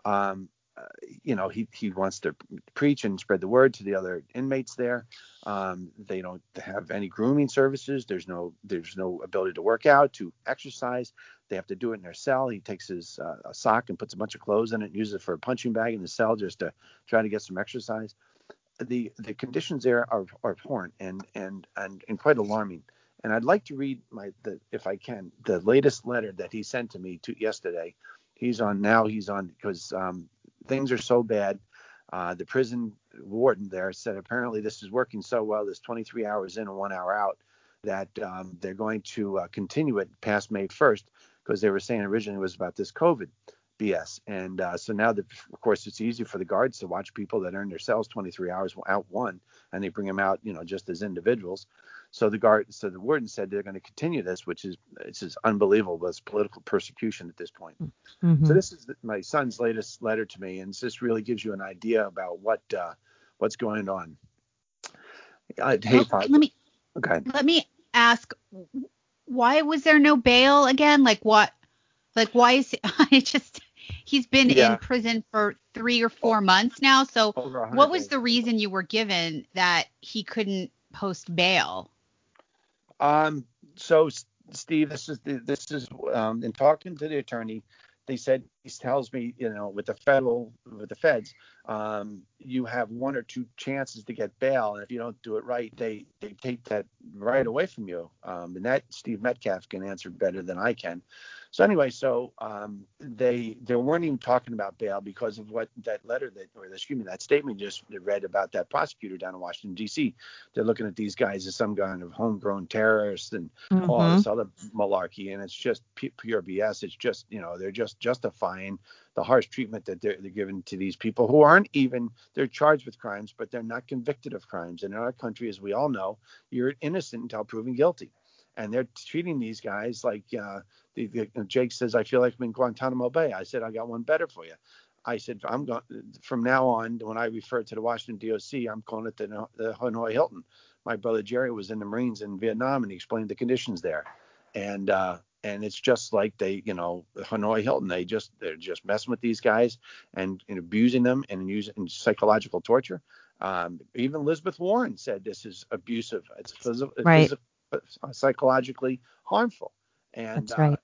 Um, uh, you know, he, he wants to preach and spread the word to the other inmates there. Um, they don't have any grooming services. There's no there's no ability to work out, to exercise. They have to do it in their cell. He takes his uh, a sock and puts a bunch of clothes in it, and uses it for a punching bag in the cell just to try to get some exercise. The the conditions there are, are abhorrent and and and, and quite alarming. And I'd like to read my the if I can the latest letter that he sent to me to yesterday. He's on now. He's on because um, things are so bad. Uh, the prison warden there said apparently this is working so well, this 23 hours in and one hour out, that um, they're going to uh, continue it past May 1st because they were saying originally it was about this COVID BS. And uh, so now, of course, it's easy for the guards to watch people that earn their cells 23 hours out one, and they bring them out, you know, just as individuals. So the guard, so the warden said they're going to continue this, which is it's is unbelievable. It's political persecution at this point. Mm-hmm. So this is my son's latest letter to me, and this really gives you an idea about what uh, what's going on. Uh, hey, well, let me okay. Let me ask, why was there no bail again? Like what? Like why is I just he's been yeah. in prison for three or four months now. So what was the reason you were given that he couldn't post bail? Um, so Steve, this is the, this is um, in talking to the attorney, they said he tells me, you know, with the federal with the feds, um, you have one or two chances to get bail, and if you don't do it right, they they take that right away from you. Um, and that Steve Metcalf can answer better than I can. So anyway, so um, they they weren't even talking about bail because of what that letter that or excuse me that statement just read about that prosecutor down in Washington D.C. They're looking at these guys as some kind of homegrown terrorists and mm-hmm. all this other malarkey, and it's just pure BS. It's just you know they're just justifying the harsh treatment that they're, they're giving to these people who aren't even they're charged with crimes, but they're not convicted of crimes. And in our country, as we all know, you're innocent until proven guilty and they're treating these guys like uh, Jake says, I feel like I'm in Guantanamo Bay. I said, I got one better for you. I said, I'm going from now on. When I refer to the Washington DOC, I'm calling it the, the Hanoi Hilton. My brother Jerry was in the Marines in Vietnam, and he explained the conditions there. And uh, and it's just like they, you know, Hanoi Hilton. They just they're just messing with these guys and, and abusing them and using psychological torture. Um, even Elizabeth Warren said this is abusive. It's physical, right. psychologically harmful. And that's right. Uh,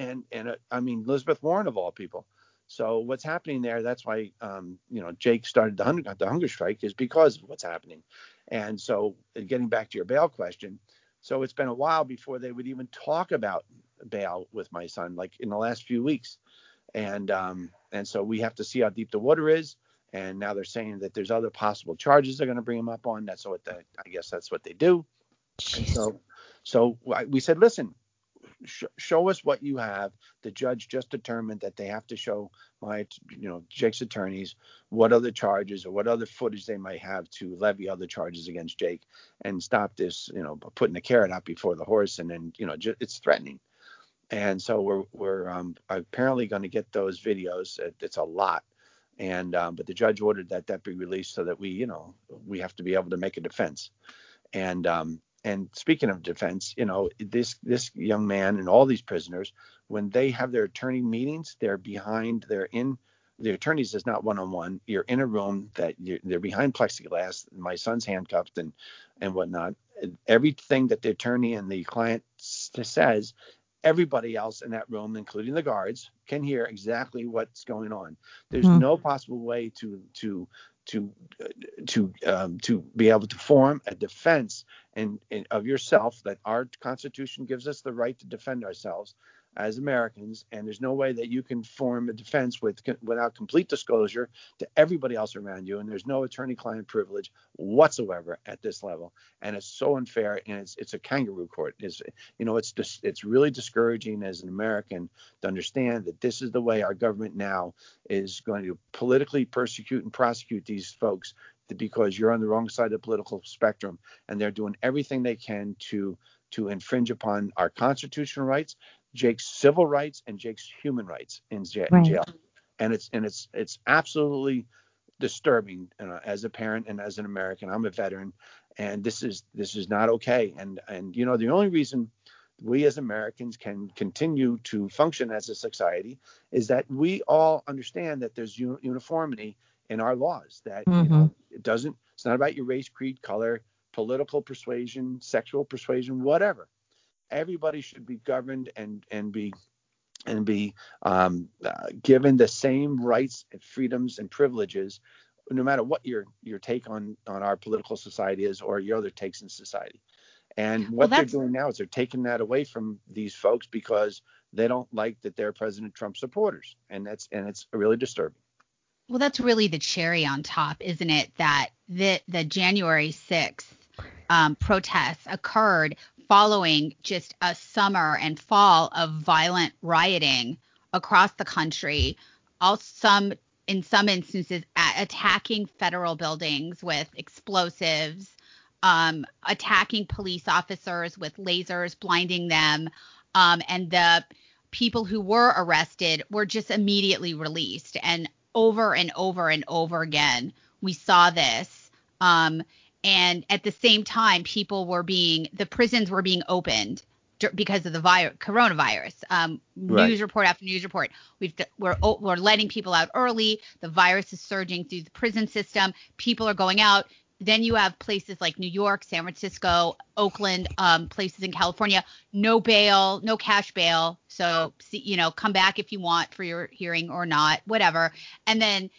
and and uh, I mean Elizabeth Warren of all people. So what's happening there? That's why um, you know Jake started the hunger the hunger strike is because of what's happening. And so uh, getting back to your bail question, so it's been a while before they would even talk about bail with my son, like in the last few weeks. And um, and so we have to see how deep the water is. And now they're saying that there's other possible charges they're going to bring him up on. That's what the, I guess that's what they do. So so we said, listen, sh- show us what you have. The judge just determined that they have to show my, you know, Jake's attorneys what other charges or what other footage they might have to levy other charges against Jake and stop this, you know, putting the carrot out before the horse. And then, you know, ju- it's threatening. And so we're we're um, apparently going to get those videos. It's a lot and um, but the judge ordered that that be released so that we you know we have to be able to make a defense and um, and speaking of defense, you know, this this young man and all these prisoners, when they have their attorney meetings, they're behind, they're in the attorneys is not one on one. You're in a room that they're behind plexiglass. My son's handcuffed and and whatnot. Everything that the attorney and the client says, everybody else in that room, including the guards, can hear exactly what's going on. There's mm-hmm. no possible way to to to to um, to be able to form a defense and, and, of yourself that our Constitution gives us the right to defend ourselves as Americans, and there's no way that you can form a defense with without complete disclosure to everybody else around you, and there's no attorney-client privilege whatsoever at this level, and it's so unfair, and it's it's a kangaroo court. It's you know it's just it's really discouraging as an American to understand that this is the way our government now is going to politically persecute and prosecute these folks because you're on the wrong side of the political spectrum, and they're doing everything they can to to infringe upon our constitutional rights Jake's civil rights and Jake's human rights in, jail. Right. jail. And it's and it's it's absolutely disturbing uh, as a parent and as an American. I'm a veteran, and this is this is not okay. And and you know the only reason we as Americans can continue to function as a society is that we all understand that there's uniformity in our laws. That mm-hmm. you know it doesn't. It's not about your race, creed, color, political persuasion, sexual persuasion, whatever everybody should be governed and and be and be um, uh, given the same rights and freedoms and privileges no matter what your your take on on our political society is or your other takes in society and what well, they're doing now is they're taking that away from these folks because they don't like that they're president trump supporters and that's and it's really disturbing well, that's really the cherry on top, isn't it? That the the January 6th um, protests occurred following just a summer and fall of violent rioting across the country. All some in some instances attacking federal buildings with explosives, um, attacking police officers with lasers, blinding them, um, and the people who were arrested were just immediately released. And over and over and over again, we saw this. Um, and at the same time, people were being, the prisons were being opened because of the virus, coronavirus. Um, right. News report after news report. We've we're we're letting people out early. The virus is surging through the prison system. People are going out. Then you have places like New York, San Francisco, Oakland, um, places in California, no bail, no cash bail. So, see, you know, come back if you want for your hearing or not, whatever. And then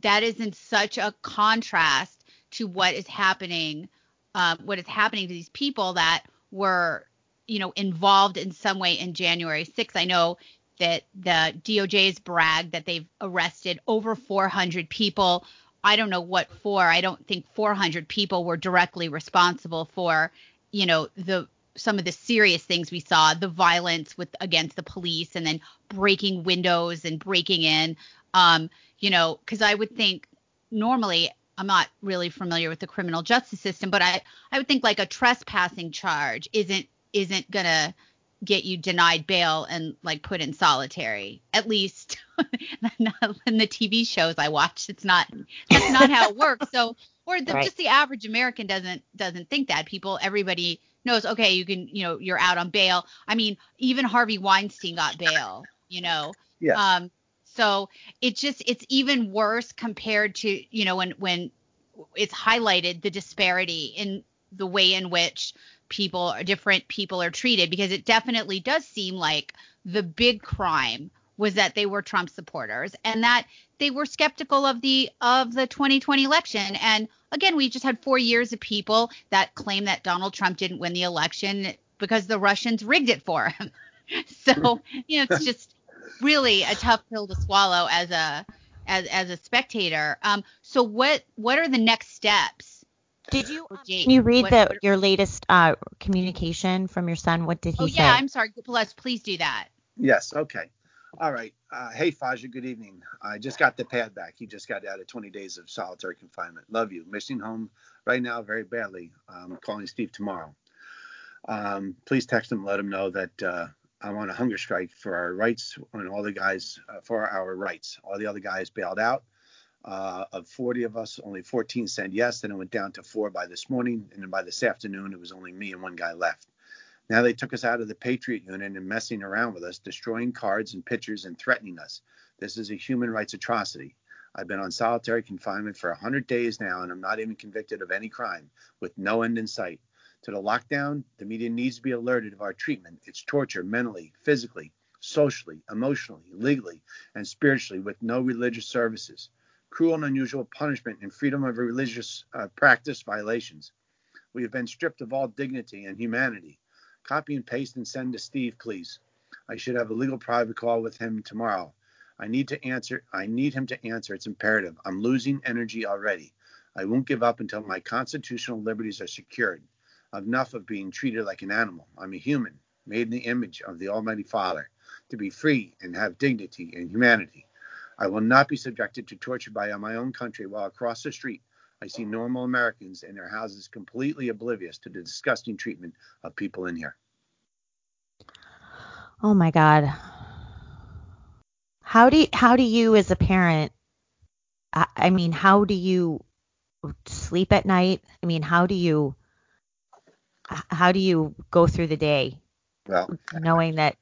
that is in such a contrast to what is happening, um, what is happening to these people that were, you know, involved in some way in January 6th. I know that the DOJ has bragged that they've arrested over 400 people I don't know what for. I don't think 400 people were directly responsible for, you know, the some of the serious things we saw, the violence with against the police and then breaking windows and breaking in. Um, you know, because I would think normally I'm not really familiar with the criminal justice system, but I I would think like a trespassing charge isn't isn't gonna get you denied bail and like put in solitary. At least in the TV shows I watch, it's not that's not how it works. So or the, right. just the average American doesn't doesn't think that. People, everybody knows. Okay, you can you know you're out on bail. I mean, even Harvey Weinstein got bail. You know. Yeah. Um. So it just it's even worse compared to you know when when it's highlighted the disparity in the way in which people different people are treated because it definitely does seem like the big crime was that they were Trump supporters and that they were skeptical of the of the 2020 election and again we just had 4 years of people that claim that Donald Trump didn't win the election because the Russians rigged it for him. so, you know, it's just really a tough pill to swallow as a as as a spectator. Um so what what are the next steps did you um, can you read what, the your latest uh, communication from your son? What did he oh, say? Oh yeah, I'm sorry. Plus, please do that. Yes. Okay. All right. Uh, hey Faja, good evening. I just got the pad back. He just got out of 20 days of solitary confinement. Love you. Missing home right now very badly. I'm calling Steve tomorrow. Um, please text him. Let him know that uh, I want a hunger strike for our rights and all the guys uh, for our rights. All the other guys bailed out. Uh, of 40 of us, only 14 said yes. Then it went down to four by this morning. And then by this afternoon, it was only me and one guy left. Now they took us out of the Patriot Unit and messing around with us, destroying cards and pictures and threatening us. This is a human rights atrocity. I've been on solitary confinement for 100 days now, and I'm not even convicted of any crime, with no end in sight. To the lockdown, the media needs to be alerted of our treatment. It's torture mentally, physically, socially, emotionally, legally, and spiritually, with no religious services cruel and unusual punishment, and freedom of religious uh, practice violations. We have been stripped of all dignity and humanity. Copy and paste and send to Steve, please. I should have a legal private call with him tomorrow. I need to answer. I need him to answer. It's imperative. I'm losing energy already. I won't give up until my constitutional liberties are secured. Enough of being treated like an animal. I'm a human, made in the image of the Almighty Father, to be free and have dignity and humanity. I will not be subjected to torture by my own country while across the street I see normal Americans in their houses completely oblivious to the disgusting treatment of people in here. Oh my God. How do you, how do you as a parent I, I mean how do you sleep at night? I mean how do you how do you go through the day well knowing that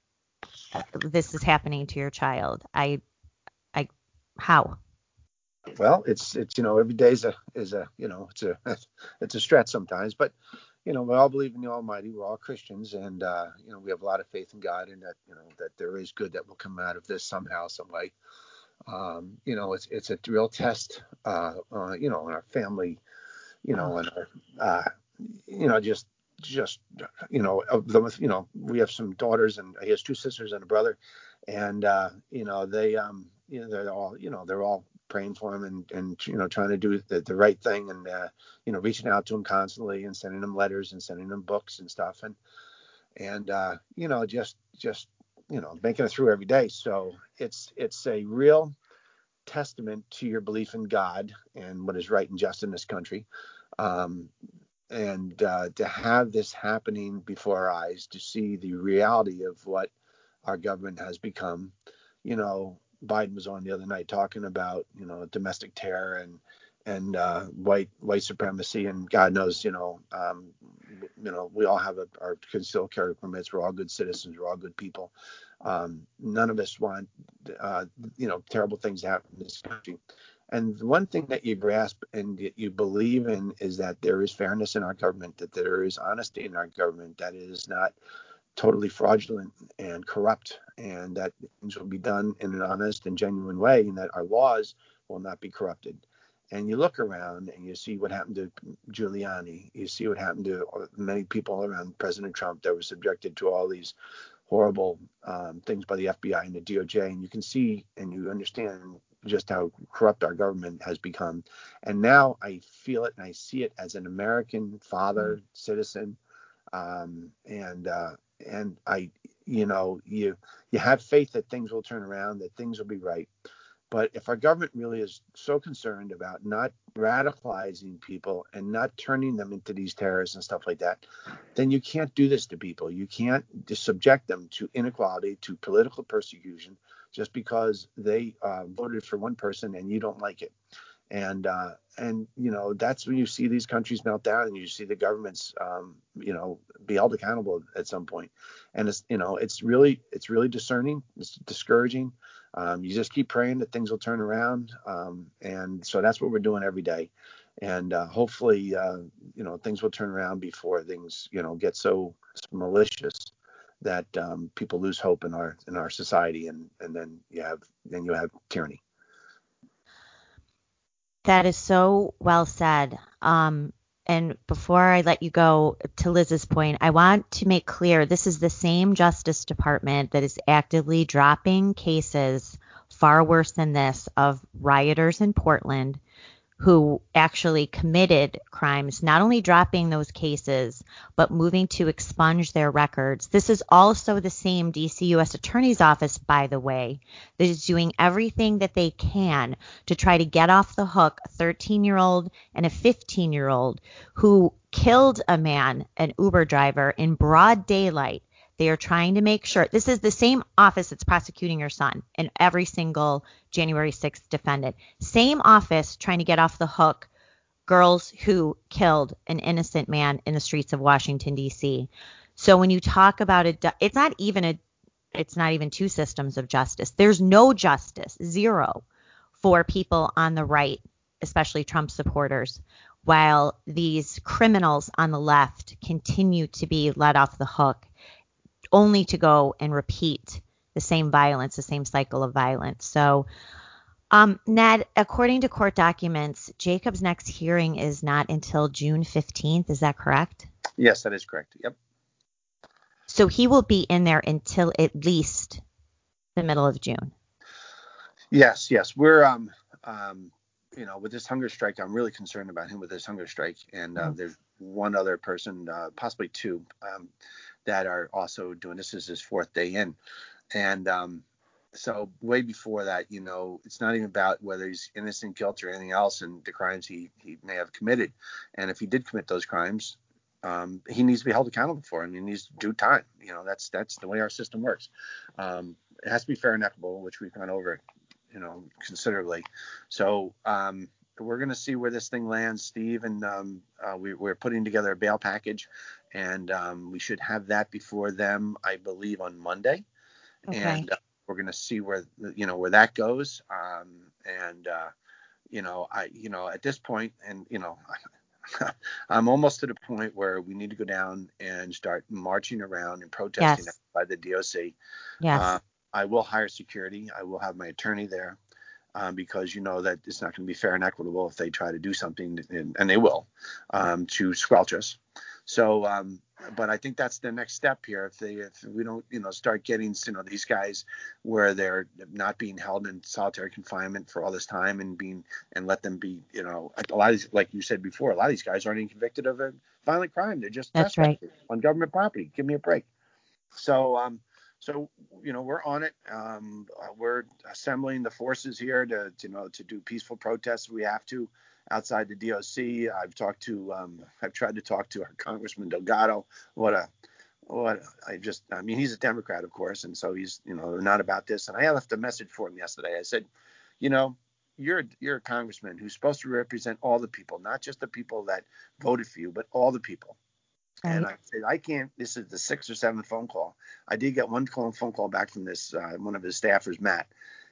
this is happening to your child? I I, how? Well, it's it's you know every day is a is a you know it's a it's a stretch sometimes, but you know we all believe in the Almighty. We're all Christians, and uh, you know we have a lot of faith in God, and that you know that there is good that will come out of this somehow, some way. Um, you know, it's it's a real test, uh, uh, you know, in our family, you know, and our, uh, you know, just just you know, the, you know, we have some daughters, and he has two sisters and a brother, and uh, you know they um you know they're all you know they're all praying for him and and you know trying to do the, the right thing and uh, you know reaching out to him constantly and sending him letters and sending him books and stuff and and uh, you know just just you know making it through every day. So it's it's a real testament to your belief in God and what is right and just in this country. Um, and uh, to have this happening before our eyes, to see the reality of what our government has become. You know, Biden was on the other night talking about you know domestic terror and and uh, white white supremacy and God knows you know um, you know we all have a, our concealed carry permits. We're all good citizens. We're all good people. Um, none of us want uh, you know terrible things to happen in this country. And one thing that you grasp and you believe in is that there is fairness in our government, that there is honesty in our government, that it is not totally fraudulent and corrupt, and that things will be done in an honest and genuine way, and that our laws will not be corrupted. And you look around and you see what happened to Giuliani. You see what happened to many people around President Trump that were subjected to all these horrible um, things by the FBI and the DOJ. And you can see and you understand just how corrupt our government has become. And now I feel it and I see it as an American father, mm-hmm. citizen, um, and uh, and I, you know, you you have faith that things will turn around, that things will be right. But if our government really is so concerned about not radicalizing people and not turning them into these terrorists and stuff like that, then you can't do this to people. You can't subject them to inequality, to political persecution, just because they uh, voted for one person and you don't like it. And uh, and you know that's when you see these countries melt down and you see the governments um, you know be held accountable at some point. And it's you know it's really it's really discerning. It's discouraging. Um, you just keep praying that things will turn around. Um, and so that's what we're doing every day. And uh, hopefully, uh, you know, things will turn around before things, you know, get so malicious that um, people lose hope in our in our society, and and then you have then you have tyranny. That is so well said. Um, and before I let you go to Liz's point, I want to make clear this is the same Justice Department that is actively dropping cases far worse than this of rioters in Portland who actually committed crimes, not only dropping those cases, but moving to expunge their records. This is also the same DC U.S. Attorney's Office, by the way, that is doing everything that they can to try to get off the hook a 13 year old and a 15 year old who killed a man, an Uber driver, in broad daylight they are trying to make sure this is the same office that's prosecuting your son and every single January 6th defendant. Same office trying to get off the hook girls who killed an innocent man in the streets of Washington D.C. So when you talk about it, it's not even a it's not even two systems of justice. There's no justice, zero for people on the right, especially Trump supporters, while these criminals on the left continue to be let off the hook only to go and repeat the same violence, the same cycle of violence. So, um, Ned, according to court documents, Jacob's next hearing is not until June 15th. Is that correct? Yes, that is correct. Yep. So he will be in there until at least the middle of June. Yes, yes. We're um um you know with this hunger strike, I'm really concerned about him with this hunger strike, and uh, mm-hmm. there's one other person, uh, possibly two. Um, that are also doing this. is his fourth day in, and um, so way before that, you know, it's not even about whether he's innocent, guilty, or anything else, and the crimes he he may have committed. And if he did commit those crimes, um, he needs to be held accountable for them. He needs to do time. You know, that's that's the way our system works. Um, it has to be fair and equitable, which we've gone over, you know, considerably. So um, we're going to see where this thing lands, Steve, and um, uh, we, are putting together a bail package, and um, we should have that before them, I believe, on Monday. Okay. And uh, we're going to see where you know where that goes. Um, and uh, you know, I you know at this point, and you know. I'm almost to the point where we need to go down and start marching around and protesting yes. by the DOC. Yes. Uh, I will hire security. I will have my attorney there um, because you know that it's not going to be fair and equitable if they try to do something, and, and they will, um, to squelch us. So, um, but I think that's the next step here. If they, if we don't, you know, start getting, you know, these guys where they're not being held in solitary confinement for all this time and being, and let them be, you know, a lot of these, like you said before, a lot of these guys aren't even convicted of a violent crime. They're just that's right on government property. Give me a break. So, um, so you know we're on it. Um, we're assembling the forces here to, to, you know to do peaceful protests. We have to outside the DOC. I've talked to um, I've tried to talk to our Congressman Delgado. What a what I just I mean he's a Democrat of course, and so he's you know not about this. And I left a message for him yesterday. I said, you know. You're you're a congressman who's supposed to represent all the people, not just the people that voted for you, but all the people. And I said, I can't. This is the sixth or seventh phone call. I did get one phone call back from this uh, one of his staffers, Matt,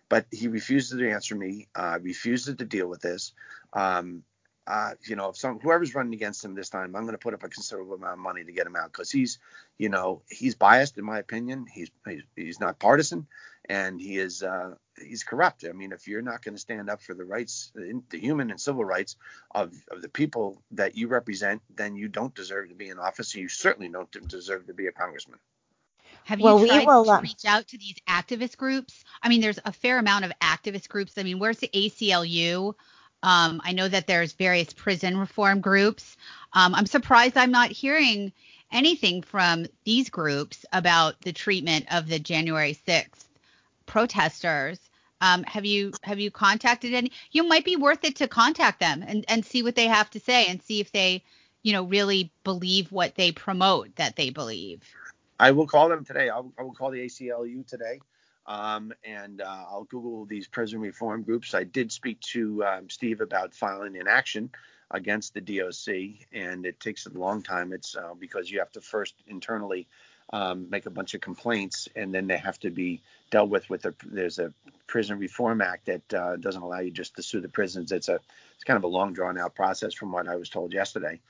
but he refuses to answer me. Uh, refuses to deal with this. Um, uh, you know, if some whoever's running against him this time, I'm going to put up a considerable amount of money to get him out because he's, you know, he's biased in my opinion. He's he's, he's not partisan, and he is uh, he's corrupt. I mean, if you're not going to stand up for the rights, the human and civil rights of of the people that you represent, then you don't deserve to be in office. You certainly don't deserve to be a congressman. Have you well, tried we will, to uh, reach out to these activist groups? I mean, there's a fair amount of activist groups. I mean, where's the ACLU? Um, I know that there's various prison reform groups. Um, I'm surprised I'm not hearing anything from these groups about the treatment of the January 6th protesters. Um, have you have you contacted any? You might be worth it to contact them and and see what they have to say and see if they, you know, really believe what they promote that they believe. I will call them today. I'll, I will call the ACLU today um, and uh, I'll Google these prison reform groups. I did speak to um, Steve about filing an action against the DOC, and it takes a long time. It's uh, because you have to first internally um, make a bunch of complaints, and then they have to be dealt with. With a there's a Prison Reform Act that uh, doesn't allow you just to sue the prisons. It's a it's kind of a long drawn out process, from what I was told yesterday.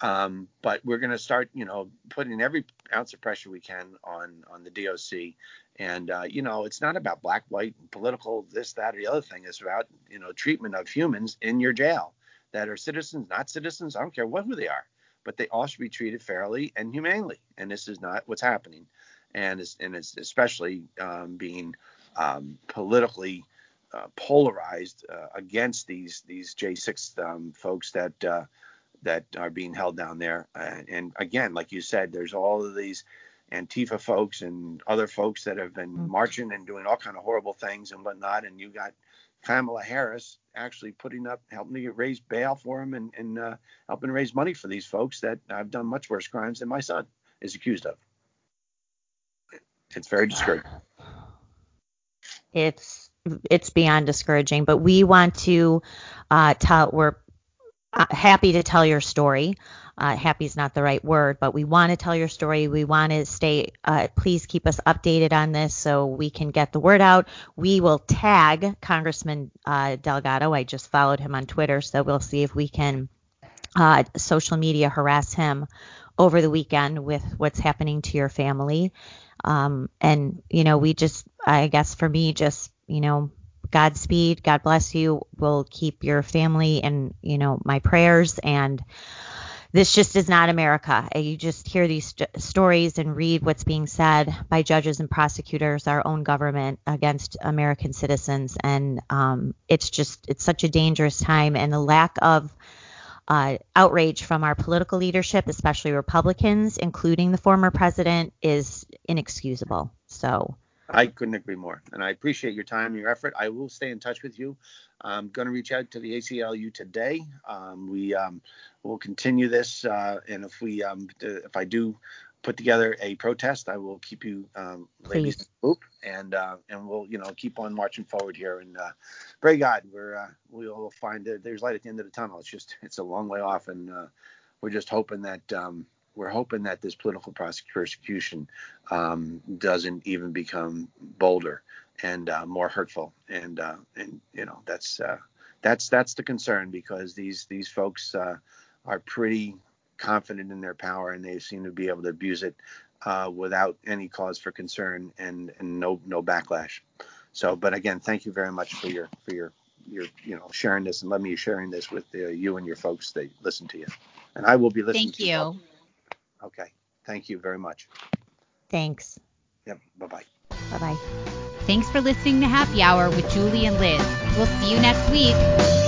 Um, but we're going to start, you know, putting every ounce of pressure we can on on the DOC. And uh, you know, it's not about black, white, political, this, that, or the other thing. It's about you know treatment of humans in your jail that are citizens, not citizens. I don't care what who they are, but they all should be treated fairly and humanely. And this is not what's happening. And it's and it's especially um, being um, politically uh, polarized uh, against these these J6 um, folks that uh, that are being held down there. And again, like you said, there's all of these Antifa folks and other folks that have been mm-hmm. marching and doing all kind of horrible things and whatnot. And you got Kamala Harris actually putting up, helping to get raise bail for them and, and uh, helping raise money for these folks that have done much worse crimes than my son is accused of. It's very discouraging. It's it's beyond discouraging, but we want to uh, tell we're uh, happy to tell your story. Uh, happy is not the right word, but we want to tell your story. We want to stay. Uh, please keep us updated on this so we can get the word out. We will tag Congressman uh, Delgado. I just followed him on Twitter, so we'll see if we can uh, social media harass him over the weekend with what's happening to your family. Um, and you know, we just, I guess for me, just you know, Godspeed. God bless you. We'll keep your family and, you know, my prayers. And this just is not America. You just hear these st- stories and read what's being said by judges and prosecutors, our own government against American citizens. And um, it's just, it's such a dangerous time. And the lack of uh, outrage from our political leadership, especially Republicans, including the former president, is inexcusable. So, I couldn't agree more. And I appreciate your time, your effort. I will stay in touch with you. I'm going to reach out to the ACLU today. Um, we um, will continue this. Uh, and if we, um, if I do put together a protest, I will keep you um, ladies in the loop, and uh, and we'll you know keep on marching forward here. And uh, pray God, we're uh, we'll find that there's light at the end of the tunnel. It's just it's a long way off, and uh, we're just hoping that um, we're hoping that this political persecution um, doesn't even become bolder and uh, more hurtful. And uh, and you know that's uh, that's that's the concern because these these folks uh, are pretty confident in their power and they seem to be able to abuse it uh, without any cause for concern and and no no backlash. So, but again, thank you very much for your for your your you know sharing this and let me sharing this with uh, you and your folks that listen to you. And I will be listening. Thank you. Okay. Thank you very much. Thanks. Yep. Bye bye. Bye bye. Thanks for listening to Happy Hour with Julie and Liz. We'll see you next week.